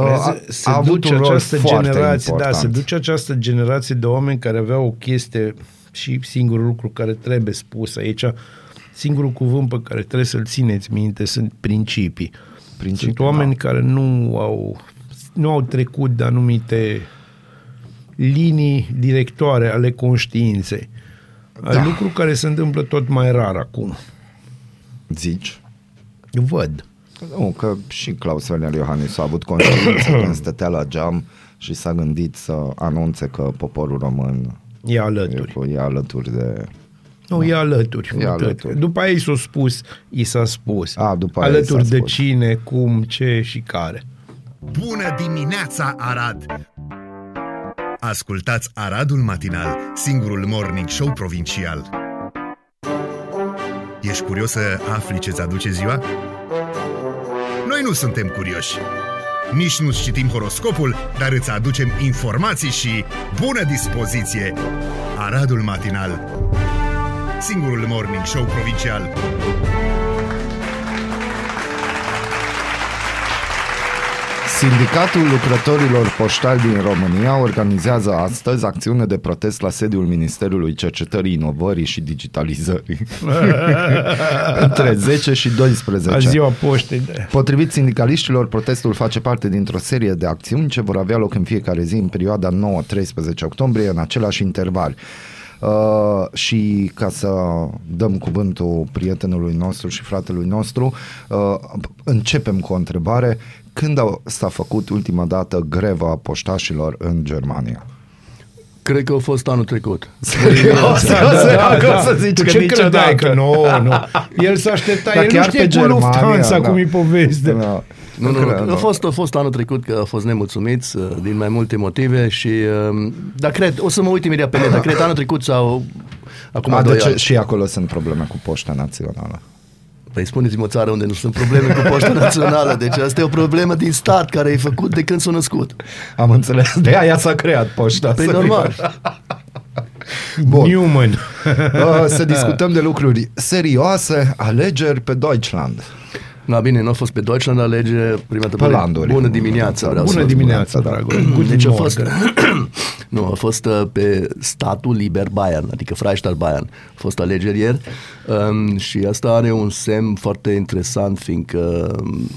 A, se a avut duce un rol această foarte generație, da, important. se duce această generație de oameni care aveau o chestie și singurul lucru care trebuie spus aici, singurul cuvânt pe care trebuie să-l țineți minte sunt principii. Principii, sunt oameni da. care nu au, nu au trecut de anumite linii directoare ale conștiinței. Da. Lucru care se întâmplă tot mai rar acum. Zici? Văd. Nu, că și Claus Werner Iohannis a avut conștiință când stătea la geam și s-a gândit să anunțe că poporul român E alături. e, e alături de... Nu, e alături. E Uite, alături. După aia i s-a spus, i s-a spus. A, după aia i alături s-a de spus. cine, cum, ce și care. Bună dimineața, Arad! Ascultați Aradul Matinal, singurul morning show provincial. Ești curios să afli ce-ți aduce ziua? Noi nu suntem curioși. Nici nu citim horoscopul, dar îți aducem informații și bună dispoziție! Aradul Matinal, singurul morning show provincial. Sindicatul lucrătorilor poștali din România organizează astăzi acțiune de protest la sediul Ministerului Cercetării, Inovării și Digitalizării între 10 și 12. A ziua poștei. De... Potrivit sindicaliștilor, protestul face parte dintr-o serie de acțiuni ce vor avea loc în fiecare zi în perioada 9-13 octombrie în același interval. Uh, și ca să dăm cuvântul prietenului nostru și fratelui nostru, uh, începem cu o întrebare. Când au, s-a făcut ultima dată greva poștașilor în Germania? Cred că a fost anul trecut. Serios? Acum să zici Tu că ce niciodată. credeai că nu, nu. El s-a așteptat, Dar el nu chiar știe pe cu Germania, Lufthansa da. cum e poveste. Da. Nu, nu, cred, nu. A fost, a fost anul trecut că a fost nemulțumiți uh, din mai multe motive și... uh, Dar cred, o să mă uit imediat pe net, dar cred anul trecut sau acum A, doi de ce ani. și acolo sunt probleme cu poșta națională? Păi spuneți-mi o țară unde nu sunt probleme cu poșta națională, deci asta e o problemă din stat care e făcut de când s-a născut. Am înțeles, de aia s-a creat poșta. Păi Să normal. Bun. Newman. Uh, să discutăm de lucruri serioase, alegeri pe Deutschland. Na bine, nu a fost pe Deutschland alegere, prima dată. Pe landuri. Bună dimineața, vreau Bună să dimineața, da. dragul. Guten Deci a fost, Morgen. nu, a fost uh, pe statul liber Bayern, adică Freistaat Bayern. A fost alegeri ieri um, și asta are un semn foarte interesant, fiindcă um,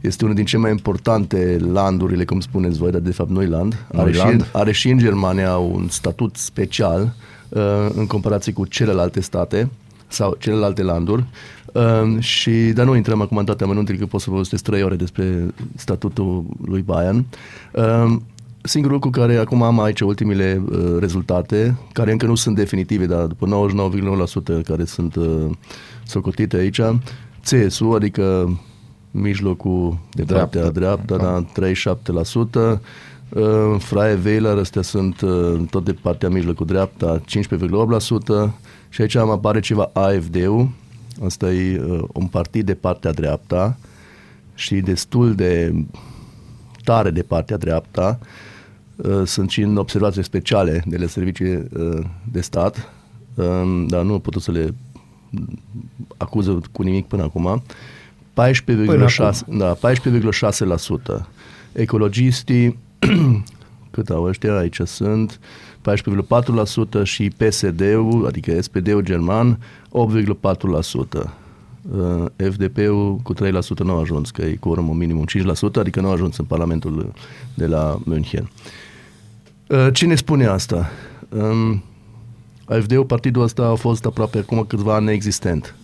Este unul din cele mai importante landurile, cum spuneți voi, dar de fapt nu land. Are, și, land. are și în Germania un statut special uh, în comparație cu celelalte state sau celelalte landuri. Uh, și, dar nu intrăm acum în toate amănuntele, că pot să povestesc trei ore despre statutul lui Bayern. Uh, Singurul lucru care acum am aici ultimile uh, rezultate, care încă nu sunt definitive, dar după 99,9% care sunt uh, socotite aici, CSU, adică mijlocul de Dreapta. partea dreaptă, da, 37%, uh, Freie Wähler, astea sunt uh, tot de partea mijlocul dreapta, 15,8%, și aici am apare ceva AFD-ul, asta e uh, un partid de partea dreapta și destul de tare de partea dreapta, uh, sunt și în observații speciale de la servicii uh, de stat, um, dar nu am putut să le acuză cu nimic până acum. 14,6%. Da, 14,6%. Ecologistii, cât au ăștia, aici sunt, 14,4% și PSD-ul, adică SPD-ul german, 8,4%. Uh, FDP-ul cu 3% nu a ajuns, că e cu minimum 5%, adică nu a ajuns în Parlamentul de la München. Uh, Cine spune asta? Um, AFD-ul, partidul ăsta a fost aproape acum câțiva ani neexistent.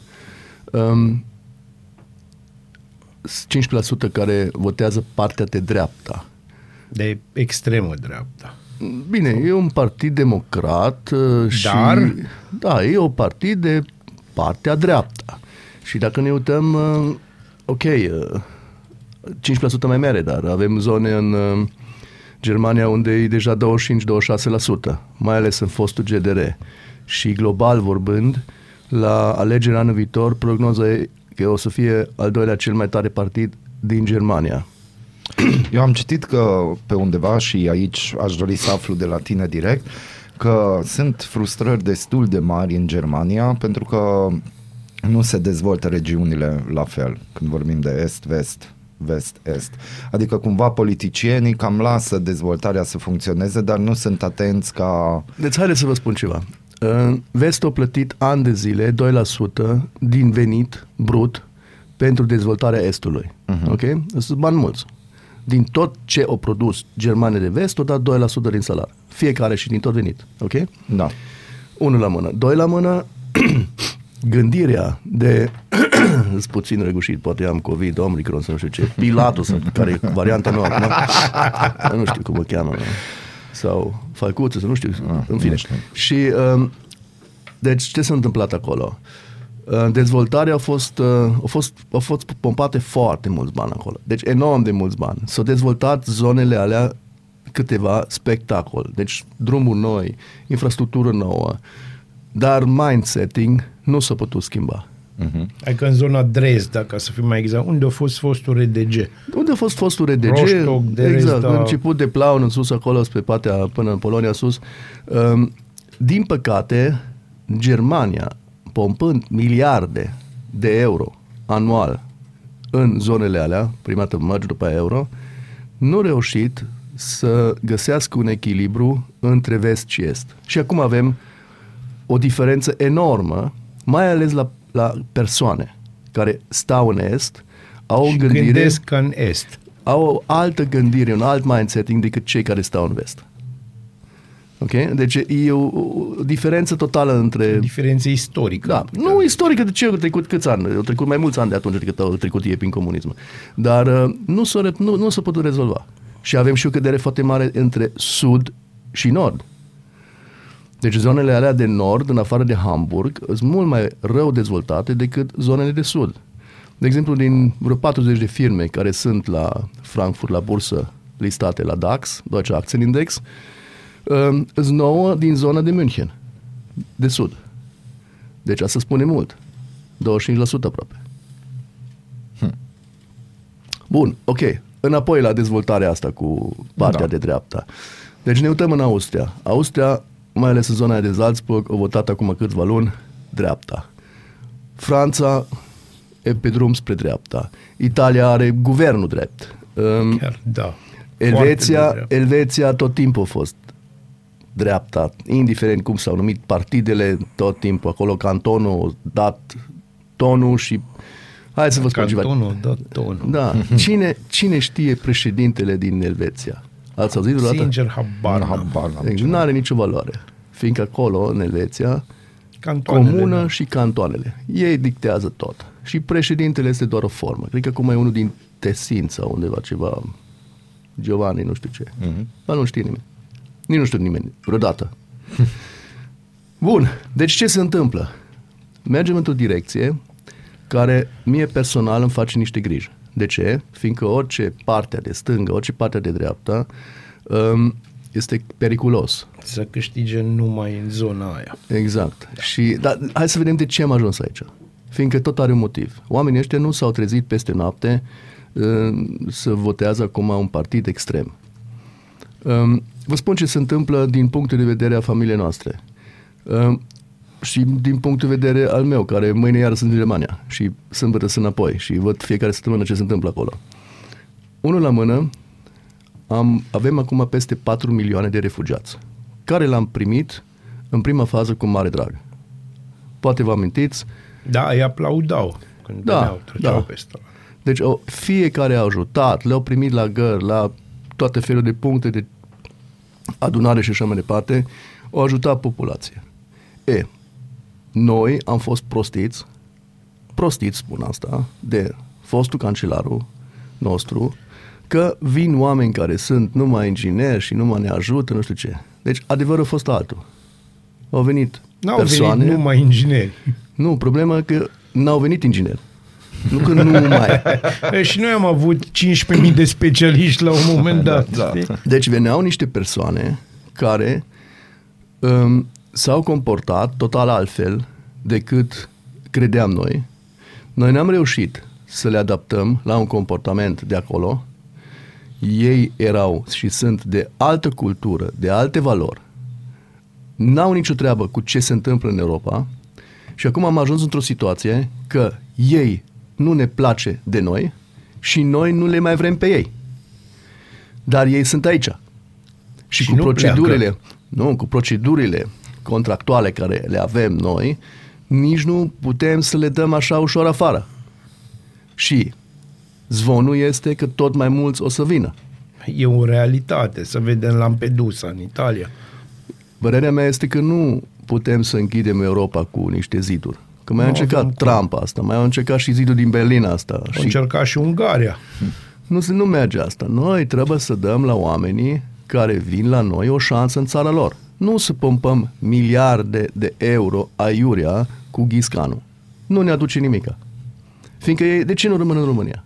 Um, 5% care votează partea de dreapta. De extremă dreapta. Bine, e un partid democrat uh, și... Dar? Da, e o partid de partea dreapta. Și dacă ne uităm, uh, ok, uh, 5% mai mare, dar avem zone în uh, Germania unde e deja 25-26%, mai ales în fostul GDR. Și global vorbind, la alegerea anul viitor, prognoza e că o să fie al doilea cel mai tare partid din Germania. Eu am citit că pe undeva și aici aș dori să aflu de la tine direct că sunt frustrări destul de mari în Germania pentru că nu se dezvoltă regiunile la fel când vorbim de est, vest, vest, est. Adică cumva politicienii cam lasă dezvoltarea să funcționeze, dar nu sunt atenți ca... Deci haideți să vă spun ceva. Uh, Vest a plătit ani de zile 2% din venit brut pentru dezvoltarea Estului. Uh-huh. Ok? Sunt bani mulți. Din tot ce au produs Germania de Vest, au dat 2% din salar. Fiecare și din tot venit. Ok? Da. Unul la mână. Doi la mână, gândirea de sunt puțin răgușit, poate am COVID, Omicron, să nu știu ce, Pilatus, care e varianta nouă acum, nu știu cum o cheamă, nu? sau Falcuță, să nu știu, în fine. nu știu. Și, um, deci, ce s-a întâmplat acolo? Uh, Dezvoltarea a fost, uh, a, fost, a fost pompate foarte mulți bani acolo. Deci enorm de mulți bani. S-au dezvoltat zonele alea câteva spectacol. Deci drumuri noi, infrastructură nouă, dar mindsetting nu s-a putut schimba. Adică în zona Dresda, ca să fim mai exact, unde a fost fostul RDG. Unde a fost fostul RDG? Rostock, Dresda. exact, început de Plauen în sus acolo, spre partea până în Polonia sus. Um, din păcate, Germania, pompând miliarde de euro anual în zonele alea, prima dată mărci după aia euro, nu a reușit să găsească un echilibru între vest și est. Și acum avem o diferență enormă, mai ales la, la persoane care stau în est, au o Și gândire gândesc ca în Est. au o altă gândire, un alt mindsetting decât cei care stau în vest. Ok? Deci e o, o diferență totală între... Diferență istorică. Da, nu istorică de ce au trecut câți ani, au trecut mai mulți ani de atunci decât au trecut ei prin comunism. Dar uh, nu s-a, re- nu, nu s-a putut rezolva. Și avem și o cădere foarte mare între sud și nord. Deci zonele alea de nord, în afară de Hamburg, sunt mult mai rău dezvoltate decât zonele de sud. De exemplu, din vreo 40 de firme care sunt la Frankfurt, la bursă, listate la DAX, Deutsche Aktienindex, um, sunt nouă din zona de München, de sud. Deci asta spune mult. 25% aproape. Bun, ok. Înapoi la dezvoltarea asta cu partea Da. de dreapta. Deci ne uităm în Austria. Austria, mai ales în zona de Salzburg, a votat acum câțiva luni dreapta. Franța e pe drum spre dreapta. Italia are guvernul drept. Um, Chiar, da. Elveția, Foarte de dreapta. Elveția tot timpul a fost dreapta, indiferent cum s-au numit partidele, tot timpul acolo cantonul a dat tonul și Hai să vă spun ceva. Cantonul, da, tonul. Da. Cine, cine știe președintele din Elveția? Ați auzit vreodată? Sincer, habar n-am. Habar n-am. Deci nu are nicio valoare. Fiindcă acolo, în Elveția, Cantoanele, comună da. și cantoanele. Ei dictează tot. Și președintele este doar o formă. Cred că acum e unul din Tessin sau undeva ceva, Giovanni, nu știu ce. Mm-hmm. Dar nu știe nimeni. Nici nu știu nimeni, vreodată. Bun, deci ce se întâmplă? Mergem într-o direcție care mie personal îmi face niște griji. De ce? Fiindcă orice parte de stângă, orice parte de dreapta um, este periculos. Să câștige numai în zona aia. Exact. Și, dar hai să vedem de ce am ajuns aici. Fiindcă tot are un motiv. Oamenii ăștia nu s-au trezit peste noapte uh, să votează acum un partid extrem. Um, vă spun ce se întâmplă din punctul de vedere a familiei noastre. Um, și din punctul de vedere al meu, care mâine iară sunt în Germania și sâmbătă sunt înapoi și văd fiecare săptămână ce se întâmplă acolo. Unul la mână, am, avem acum peste 4 milioane de refugiați, care l-am primit în prima fază cu mare drag. Poate vă amintiți, Da, îi aplaudau când Da, veneau, treceau da. peste ăla. deci o, fiecare a ajutat, le-au primit la gări, la toate felul de puncte de adunare și așa mai departe, au ajutat populația. E, noi am fost prostiți, prostiți spun asta, de fostul cancelarul nostru, că vin oameni care sunt numai ingineri și numai ne ajută, nu știu ce. Deci adevărul a fost altul. Au venit N-au persoane... venit numai ingineri. Nu, problema e că n-au venit ingineri. Nu că nu mai. E, și noi am avut 15.000 de specialiști la un moment dat. da. știi? Deci veneau niște persoane care um, s-au comportat total altfel decât credeam noi. Noi n-am reușit să le adaptăm la un comportament de acolo. Ei erau și sunt de altă cultură, de alte valori. N-au nicio treabă cu ce se întâmplă în Europa și acum am ajuns într-o situație că ei nu ne place de noi și noi nu le mai vrem pe ei. Dar ei sunt aici. Și, Și cu nu procedurile, pleacă. nu, cu procedurile contractuale care le avem noi, nici nu putem să le dăm așa ușor afară. Și zvonul este că tot mai mulți o să vină. E o realitate, să vedem Lampedusa în Italia. Părerea mea este că nu putem să închidem Europa cu niște ziduri. Că mai a Nu încercat avem cum. Trump asta, mai a încercat și zidul din Berlin asta. Au Și încercat și Ungaria. nu, se, nu merge asta. Noi trebuie să dăm la oamenii care vin la noi o șansă în țara lor. Nu să pompăm miliarde de euro aiurea cu ghiscanul. Nu ne aduce nimica. Fiindcă ei, de ce nu rămân în România?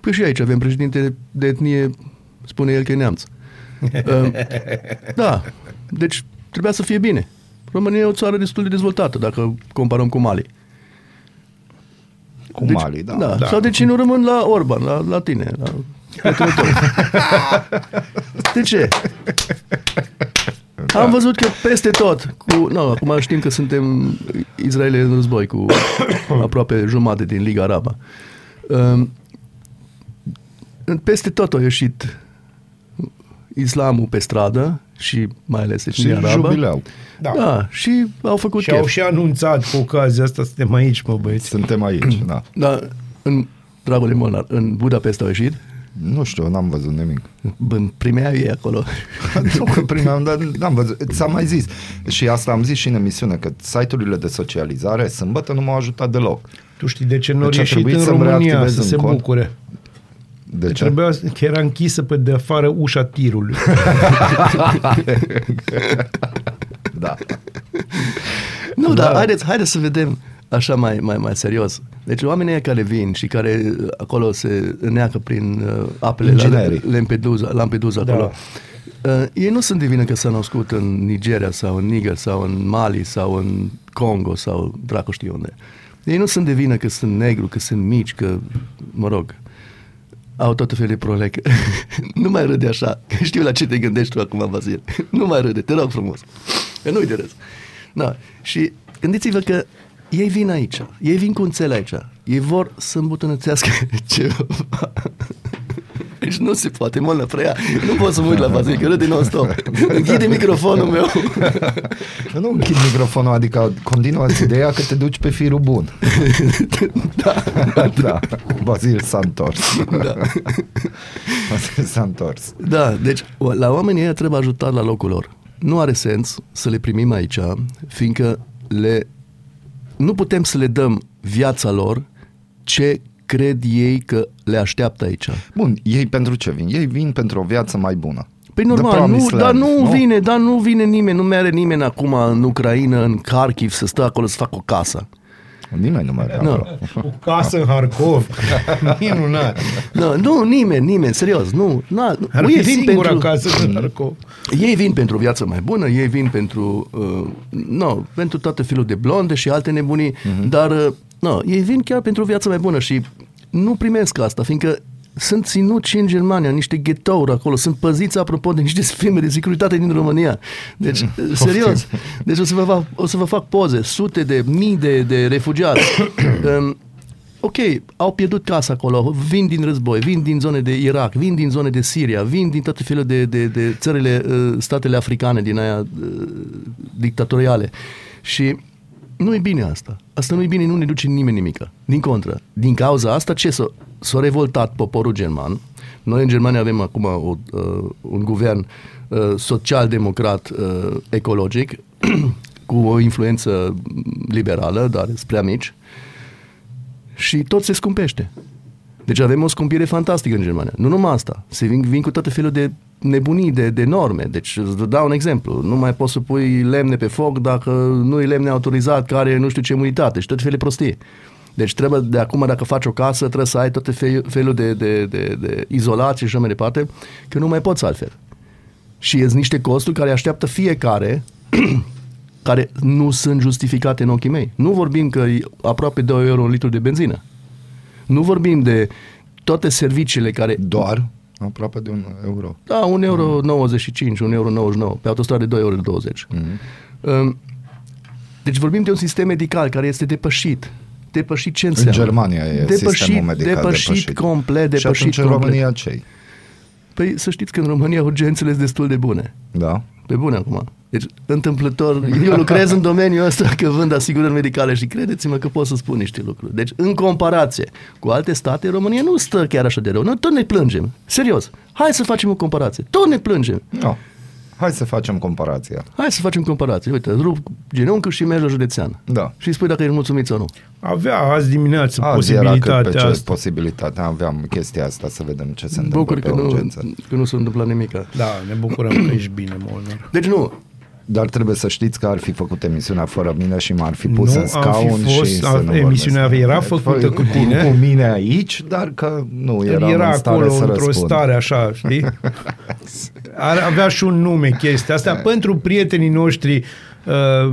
Păi și aici avem președinte de etnie, spune el că e neamț. Uh, da, deci trebuia să fie bine. România e o țară destul de dezvoltată, dacă comparăm cu Mali. Cu Deci, Mali, da. da. Da. da. Sau de ce nu rămân la Orban, la, la tine, la prietenul tău? De ce? Am văzut că peste tot, cu, no, acum știm că suntem Israel e în război cu aproape jumate din Liga Arabă. Um, peste tot a ieșit islamul pe stradă și mai ales Și etnia arabă. jubileau. Da. Da, și au făcut Și au chef. și anunțat cu ocazia asta, suntem aici, mă băieți. Suntem aici, da. Da, în, dragule Molnar, în Budapesta au ieșit? Nu știu, n-am văzut nimic. Bă, primeau ei acolo. nu că primeam, dar n-am văzut. Ți-am mai zis. Și asta am zis și în emisiune, că site-urile de socializare sâmbătă nu m-au ajutat deloc. Tu știi de ce nu au Deci a ieșit trebuit în să-mi România reactivez să un se cont. bucure? De ce? Trebuia, că era închisă pe de afară ușa tirului. Da. Nu, Da. dar haideți, haideți să vedem așa mai, mai, mai serios. Deci oamenii ăia care vin și care uh, acolo se neacă prin uh, apele la Inginerii. Lampedusa, Lampedusa Da. acolo. Uh, ei nu sunt de vină că s-au născut în Nigeria sau în Niger sau în Mali sau în Congo sau dracu știu unde. Ei nu sunt de vină că sunt negru, că sunt mici, că, mă rog, au tot felul de probleme. Că- nu mai râde așa, că știu la ce te gândești tu acum, Vasil. nu mai râde, te rog frumos. Că nu-i de râs. Da. Și gândiți-vă că ei vin aici, ei vin cu înțele aici, ei vor să îmbunătățească ceva. Deci nu se poate, mă la preia. Nu pot să mă uit la față, că râde non-stop. Închide microfonul meu. Nu închid microfonul, adică continuați ideea că te duci pe firul bun. da. da. Bazil s-a întors. Da. Bazil s-a întors. Da, deci la oamenii ăia trebuie ajutat la locul lor. Nu are sens să le primim aici, fiindcă le, nu putem să le dăm viața lor ce cred ei că le așteaptă aici. Bun, ei pentru ce vin? Ei vin pentru o viață mai bună. Păi The normal, nu, Promised dar Land, nu, vine, dar nu vine nimeni, nu mere nimeni acum în Ucraina, în Kharkiv, să stă acolo să facă o casă. Nimeni nu merge Nu. acolo. O casă în Harkov. Minunat. Nu, nu, nimeni, nimeni, serios, nu. Na, nu. Ar ei, fi vin singura pentru, casă în Harkov. ei vin pentru o viață mai bună, ei vin pentru, uh, no, pentru toate felul de blonde și alte nebunii, uh-huh. dar uh, no, ei vin chiar pentru o viață mai bună și nu primesc asta, fiindcă sunt ținuți în Germania, niște ghetouri acolo, sunt păziți apropo de niște firme de securitate din România. Deci, serios, deci o să vă fac, o să vă fac poze, sute de mii de, de refugiați. um, ok, au pierdut casa acolo, vin din război, vin din zone de Irak, vin din zone de Siria, vin din toate felul de, de, de țările, uh, statele africane din aia uh, dictatoriale. Și nu e bine asta. Asta nu e bine, nu ne duce nimeni nimică. Din contră, din cauza asta, ce s-a, s-a revoltat poporul german. Noi în Germania avem acum o, uh, un guvern uh, social-democrat uh, ecologic cu o influență liberală, dar sunt prea mici și tot se scumpește. Deci avem o scumpire fantastică în Germania. Nu numai asta. Se vin, vin cu toate felul de nebunii, de, de norme. Deci, îți dau un exemplu. Nu mai poți să pui lemne pe foc dacă nu e lemne autorizat, care e nu știu ce imunitate și tot felul de prostii. Deci trebuie de acum, dacă faci o casă, trebuie să ai toate fe- felul de, de, de, de izolație și așa mai departe, că nu mai poți altfel. Și sunt niște costuri care așteaptă fiecare care nu sunt justificate în ochii mei. Nu vorbim că e aproape 2 euro un litru de benzină. Nu vorbim de toate serviciile care... Doar aproape de un euro. Da, 1,95 euro, 95, 1,99 euro, pe autostradă 2,20 euro. Mm-hmm. Deci vorbim de un sistem medical care este depășit. Depășit ce înseamnă? Germania e depășit, sistemul medical depășit, depășit. complet, Și depășit atunci în complet. România cei? Păi să știți că în România urgențele sunt destul de bune. Da? Pe bune acum. Deci, întâmplător, eu lucrez în domeniul ăsta că vând asigurări medicale și credeți-mă că pot să spun niște lucruri. Deci, în comparație cu alte state, România nu stă chiar așa de rău. Noi tot ne plângem. Serios. Hai să facem o comparație. Tot ne plângem. Nu. Hai să facem comparația. Hai să facem comparație. Uite, rup genunchiul și mergi la județean. Da. Și îi spui dacă ești mulțumit sau nu. Avea azi dimineață Azi era cât pe posibilitatea ce asta. posibilitatea. Aveam chestia asta să vedem ce se întâmplă Bucur pe că nu, urgență. că nu s-a întâmplat nimic. Da, ne bucurăm că ești bine, Molnar. Deci nu, Dar trebuie să știți că ar fi făcut emisiunea fără mine și m-ar fi pus Nu, în am fi scaun fost- și să a- nu emisiunea vorbesc. era Deci, făcută cu, cu tine. Cu mine aici, dar că nu eram Era în stare acolo să într-o răspund. stare așa, știi? Ar avea și un nume chestia asta. Pentru prietenii noștri uh,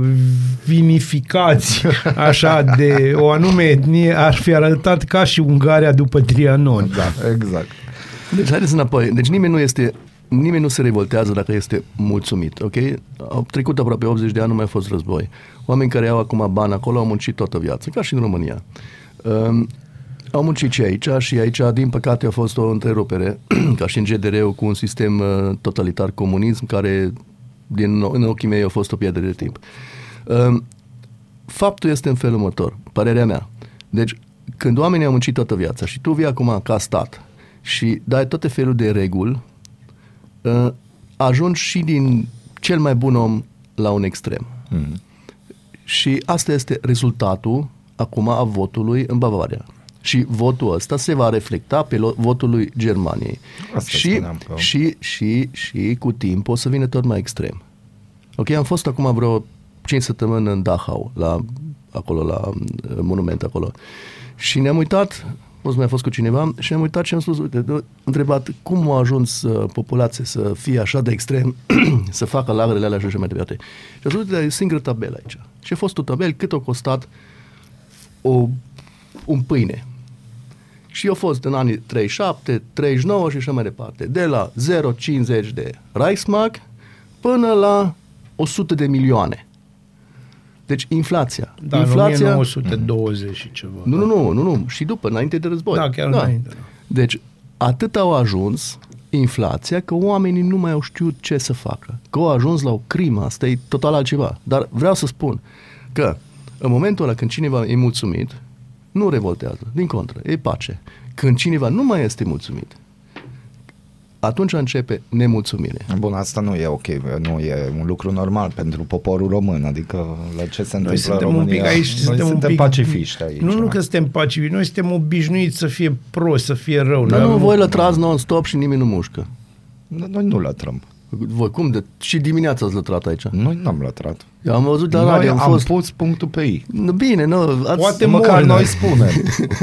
vinificați așa de o anume etnie ar fi arătat ca și Ungaria după Trianon. Da, exact. Deci haideți înapoi. Deci nimeni nu este nimeni nu se revoltează dacă este mulțumit, ok? Au trecut aproape 80 de ani, nu mai a fost război. Oameni care au acum bani acolo au muncit toată viața, ca și în România. Um, au muncit și aici și aici, din păcate, a fost o întrerupere, ca și în GDR-ul, cu un sistem uh, totalitar comunism, care, din, în ochii mei, a fost o pierdere de timp. Um, faptul este în felul următor, părerea mea. Deci, când oamenii au muncit toată viața și tu vii acum ca stat și dai toate felul de reguli, uh, ajungi și din cel mai bun om la un extrem. Mhm. Și asta este rezultatul acum a votului în Bavaria. Și votul ăsta se va reflecta pe lo- votul lui Germaniei. Asta și, spuneam că- și, și, și cu timp o să vină tot mai extrem. Ok, am fost acum vreo 5 săptămâni în Dachau, la, acolo, la uh, monument acolo. Și ne-am uitat, o să mai fost cu cineva, și ne-am uitat și am spus, uite, de- întrebat cum a ajuns uh, populația să fie așa de extrem, să facă lagărele alea și așa mai departe. Și am spus, uite, e singură tabelă aici. Și a fost o tabel cât a costat o, un pâine. Și eu fost în anii 37, 39 și așa mai departe. De la 0,50 de Reichsmark până la 100 de milioane. Deci inflația. Da, în inflația 1920 și ceva. nu, nu, nu, nu, nu, și după, înainte de război. Da, chiar înainte, da. Deci, atât au ajuns inflația că oamenii nu mai au știut ce să facă. Că au ajuns la o crimă, asta e total altceva. Dar vreau să spun că în momentul ăla când cineva e mulțumit, nu revoltează, din contră, e pace. Când cineva nu mai este mulțumit, atunci începe nemulțumire. Bun, asta nu e ok, nu e un lucru normal pentru poporul român, adică la ce se întâmplă Noi suntem în un România, pic aici, noi suntem, un pic, pacifiști aici. Nu, nu da. că suntem pacifiști, noi suntem obișnuiți să fie prost, să fie rău. Dar Noi nu, avem- voi lătrați non-stop și nimeni nu mușcă. Noi nu lătrăm. Voi cum? De, și dimineața ați lătrat aici. Noi n-am lătrat. Eu am văzut de la Noi radio, am am fost... pus punctul pe ei. Nu, Bine, nu, ați... Poate Măcar Molnar. noi spunem.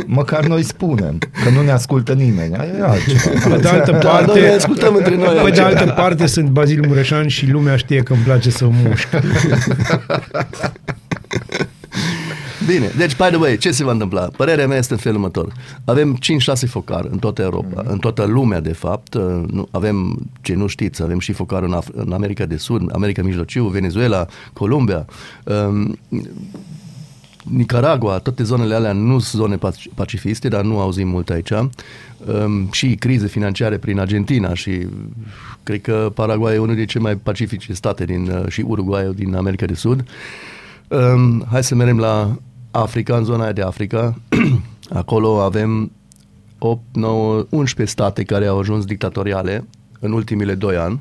Măcar noi spunem. Că nu ne ascultă nimeni. Aia E altceva. Pe de altă Da, parte, noi ne ascultăm între noi. Pe de altă parte sunt Bazil Mureșan și lumea știe că îmi place să mușc. Bine, deci, by the way, ce se va întâmpla? Părerea mea este în felul următor. Avem 5-6 focari în toată Europa, în toată lumea, de fapt. Uh, Nu, avem, ce nu știți, avem și focari în, Af- în America de Sud, America Mijlociu, Venezuela, Columbia. Um, Nicaragua, toate zonele alea nu sunt zone pac- pacifiste, dar nu auzim mult aici. Um, și crize financiare prin Argentina și cred că Paraguay e unul dintre cele mai pacifice state din, uh, și Uruguay din America de Sud. Um, hai să mergem la Africa, în zona aia de Africa. Acolo avem 8, 9, 11 state care au ajuns dictatoriale în ultimile 2 ani.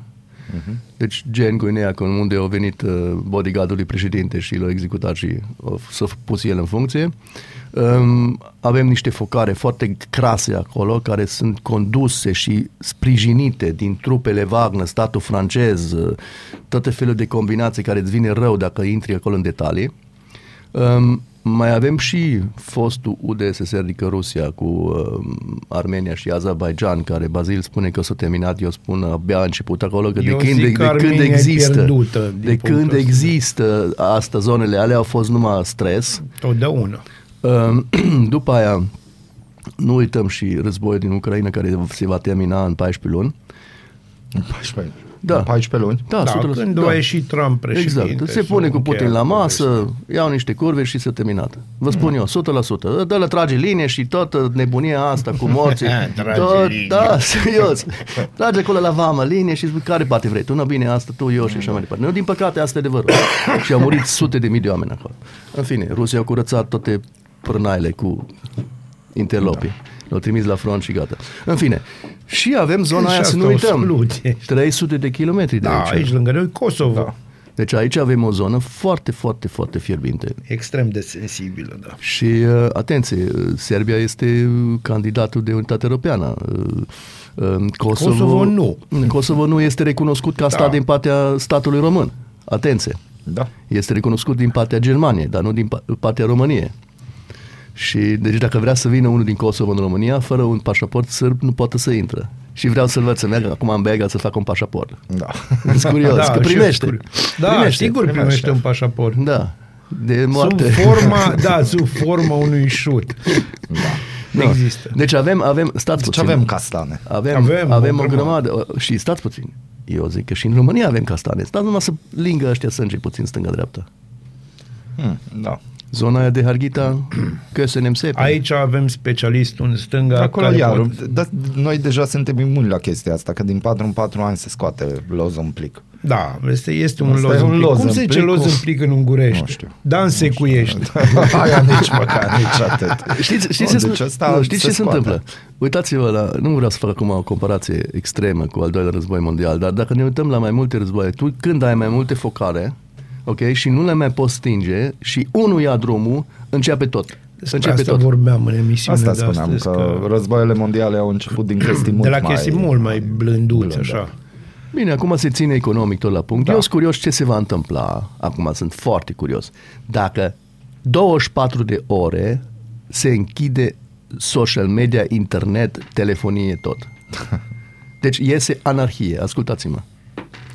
Deci gen Guinea, unde au venit uh, bodyguardul lui președinte și l-au executat și au s-a pus el în funcție. Um, avem niște focare foarte crase acolo, care sunt conduse și sprijinite din trupele Wagner, statul francez, uh, toate felul de combinații care îți vine rău dacă intri acolo în detalii. Um, mai avem și fostul UDSSR, adică Rusia, cu um, Armenia și Azerbaijan, care Bazil spune că s-a terminat, eu spun abia a început acolo, că de Eu când, zic de, că de când Armenia e există, pierdută din de când punctul ăsta. există asta, zonele alea au fost numai stres. Totdeauna. Um, După aia, nu uităm și războiul din Ucraina, care se va termina în 14 luni. 14, Da. 14 luni. Da, Da, 100%, când da. va ieși Trump președinte. Exact. Se să pune cu încheie Putin la masă, povestea. iau niște curve și se terminat. Vă spun eu, 100%. Dă-le trage linie și toată nebunia asta cu morții. Trage tot, linie. da, serios. Trage acolo la vamă linie și spui care parte vrei. Tu, nu bine, asta, tu, eu și așa mai departe. Nu, din păcate, asta e adevărul. și au murit sute de mii de oameni acolo. În fine, Rusia au curățat toate prânaile cu interlopii. L-au trimis la front și gata. În fine, și avem zona Și aia, să asta nu o uităm, soluție. 300 de kilometri de Da, aici. aici lângă noi Kosovo. Da. Deci aici avem o zonă foarte, foarte, foarte fierbinte. Extrem de sensibilă, da. Și, uh, atenție, uh, Serbia este uh, candidatul de unitate europeană. Uh, uh, Kosovo, Kosovo nu. Kosovo nu este recunoscut ca stat Da. din partea statului român. Atenție. Da. Este recunoscut din partea Germaniei, dar nu din pa- partea României. Și deci dacă vrea să vină unul din Kosovo în România, fără un pașaport sârb, nu poate să intre. Și vreau să-l văd să meargă acum în Belgrad să facă un pașaport. Da. Sunt curios, da, că și eu primește. sunt curios. Da, primește. sigur primește, primește. un pașaport. Da, de Sub moarte. forma, da, sub forma unui șut. Da. Există. Deci avem, avem, stați Deci puțin. avem castane. Avem, Avem avem, o avem o grămadă. grămadă. Și stați puțin. Eu zic că și în România avem castane. Stați numai să lingă ăștia sânge puțin stânga-dreapta. Hmm, da. Zona aia de Harghita, Kösenem Sepe. Aici avem specialistul în stânga. Acolo care iar, pot- da, noi deja suntem imuni la chestia asta, că din 4 în 4 ani se scoate loz în plic. Da, este, este un Asta loz e în un plic. loz Cum în se zice plic loz cu- în plic în ungurește? Nu știu. Dan secuiește. Aia nici măcar, nici atât. Știți, știți, Nu, ce, deci se- ăsta nu, știți se ce se scoate. întâmplă? Uitați-vă la, nu vreau să fac acum o comparație extremă cu al doilea război mondial, dar dacă ne uităm la mai multe războaie, tu când ai mai multe focare, ok, și nu le mai poți stinge și unul ia drumul, începe tot. Despre începe asta tot. vorbeam în emisiunea Asta de spuneam, astăzi, că, războaiele mondiale au început din chestii mult de la mai... chestii mult mai blânduți, blânde. așa. Bine, acum se ține economic tot la punct. Da. Eu sunt curios ce se va întâmpla. Acum sunt foarte curios. Dacă 24 de ore se închide social media, internet, telefonie, tot. Deci iese anarhie, ascultați-mă.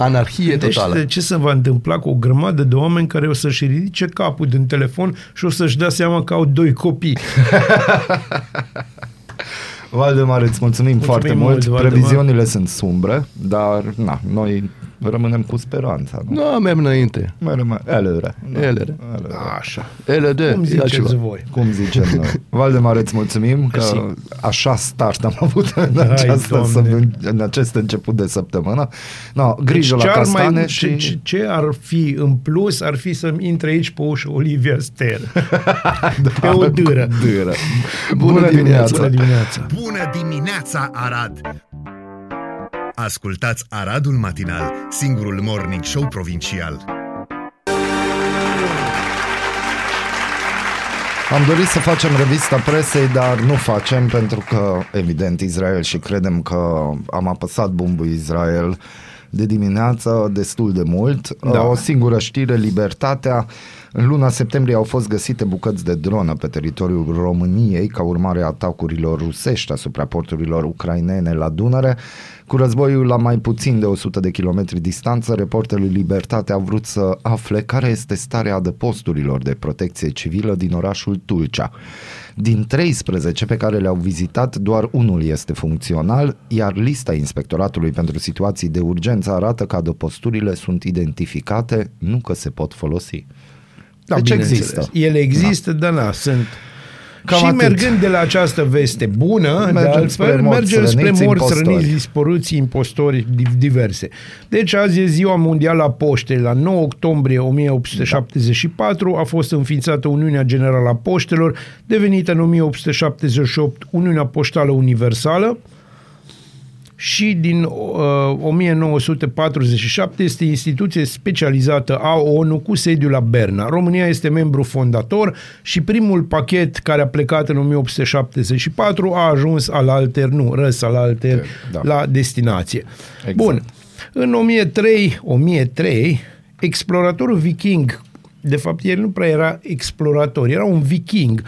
Anarhie Deci totală. de ce se va întâmpla cu o grămadă de oameni care o să-și ridice capul din telefon și o să-și dea seama că au doi copii. Valdemar, îți mulțumim, foarte mult, mult. Valdemar. Previziunile sunt sumbre, dar na, noi Rămânem cu speranța, nu? Nu, merg înainte. Mai rămâne. Elere. Elere. Așa. Ele de, Cum e altceva. ziceți voi? Cum zicem noi. Valdemar, îți mulțumim că Mersi. așa start am avut în, Hai, această, Doamne. săptămână, în acest început de săptămână. No, grijă Deci la ce ar castane mai, și... ce, ce, ce ar fi în plus ar fi să-mi intre aici pe ușă Olivia Ster. Pe o dâră. Dâră. Bună dimineața. Bună dimineața. Bună dimineața, Arad! Ascultați Aradul Matinal, singurul morning show provincial. Am dorit să facem revista presei, dar nu facem pentru că, evident, Israel și credem că am apăsat bumbul Israel de dimineață destul de mult. Da. O singură știre, Libertatea. În luna septembrie au fost găsite bucăți de dronă pe teritoriul României ca urmare a atacurilor rusești asupra porturilor ucrainene la Dunăre. Cu războiul la mai puțin de 100 de kilometri distanță, reporterul Libertate a vrut să afle care este starea adăposturilor de protecție civilă din orașul Tulcea. Din 13 pe care le-au vizitat, doar unul este funcțional, iar lista Inspectoratului pentru Situații de Urgență arată că adăposturile sunt identificate, nu că se pot folosi. Da, deci bineînțeles. există. Ele există, da. dar na, sunt... Cam și atât. mergând de la această veste bună, Mergem de altfel, spre morți, mergem spre răniți, morți, impostori. răniți, dispăruți, impostori di- diverse. Deci azi e ziua mondială a poștei. La 9 octombrie 1874 a fost înființată Uniunea Generală a Poștelor, devenită în 1878 Uniunea Poștală Universală, și din uh, 1947 este instituție specializată a ONU cu sediul la Berna. România este membru fondator și primul pachet care a plecat în 1874 a ajuns al alter, nu, răs al alter, Da. da. la destinație. Exact. Bun. În 1003, 1003, exploratorul viking, de fapt el nu prea era explorator, era un viking,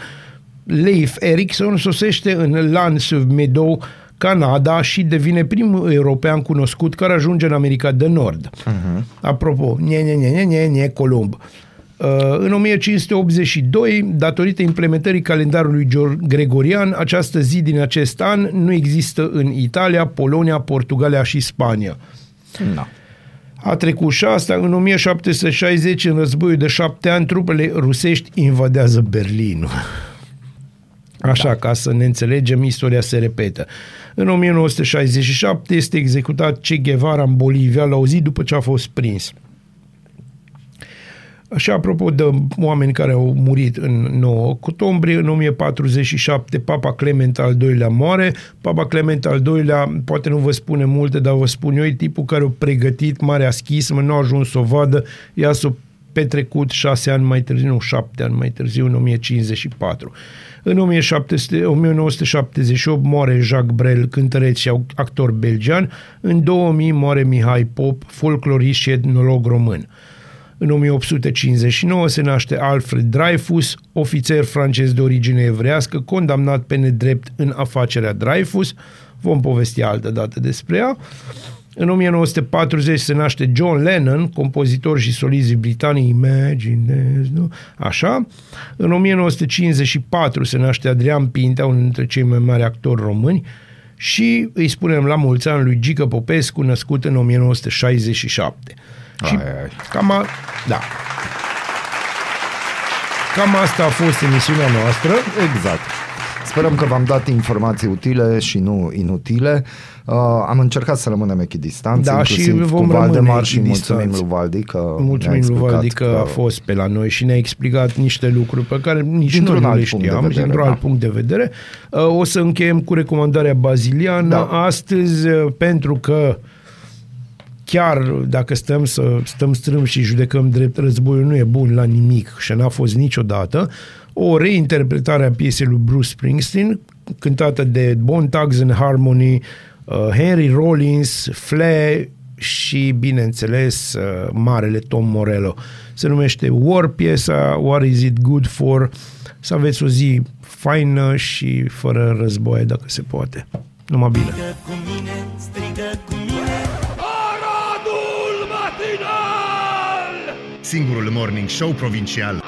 Leif Erikson sosește în Lance Meadow, Canada și devine primul european cunoscut care ajunge în America de Nord. Uh-huh. Apropo, nie, nie, nie, nie, nie, nie, Columb. Uh, în 1582, datorită implementării calendarului Geo- gregorian, această zi din acest an nu există în Italia, Polonia, Portugalia și Spania. Na. A trecut și asta. În 1760, în războiul de șapte ani, trupele rusești invadează Berlinul. Așa, da. ca să ne înțelegem, istoria se repetă. În 1967 este executat Che Guevara în Bolivia la o zi după ce a fost prins. Și apropo de oameni care au murit în 9 octombrie, în 1047 Papa Clement al II-lea moare. Papa Clement al II-lea, poate nu vă spune multe, dar vă spun eu, e tipul care a pregătit marea schismă, nu a ajuns să o vadă, ea s-a petrecut șase ani mai târziu, nu șapte ani mai târziu, în 1054. În 1700 1978 moare Jacques Brel, cântăreț și actor belgian. În 2000 moare Mihai Pop, folclorist și etnolog român. În 1859 se naște Alfred Dreyfus, ofițer francez de origine evrească, condamnat pe nedrept în afacerea Dreyfus. Vom povesti altă dată despre ea. În 1940 se naște John Lennon, compozitor și solist britanic, Imagine, nu? Așa. În 1954 se naște Adrian Pintea, unul dintre cei mai mari actori români, și îi spunem la mulți ani lui Gică Popescu, născut în 1967. Și Ai, ai. cam a, da. Cam asta a fost emisiunea noastră. Exact. Sperăm că v-am dat informații utile și nu inutile. Uh, am încercat să rămânem echidistanți, Da, și inclusiv vom cu Valdemar rămâne și mulțumim echidistanți. lui Valdi că Mulțumim ne-a lui explicat Valdi că a fost pe la noi și ne-a explicat niște lucruri pe care nici Dintr-un noi nu alt le punct de știam, vedere, dintr-un da. alt punct de vedere. Uh, O să încheiem cu recomandarea baziliană. Da. Astăzi, uh, pentru că chiar dacă stăm să stăm strâmb și judecăm drept, războiul nu e bun la nimic și n-a fost niciodată, o reinterpretare a piesei lui Bruce Springsteen, cântată de Bone Thugs and Harmony, uh, Henry Rollins, Flair și, bineînțeles, uh, marele Tom Morello. Se numește War piesa, What is it good for? Să aveți o zi faină și fără războaie, dacă se poate. Numai bine! Strigă cu mine, strigă cu mine Aradul matinal Singurul morning show provincial.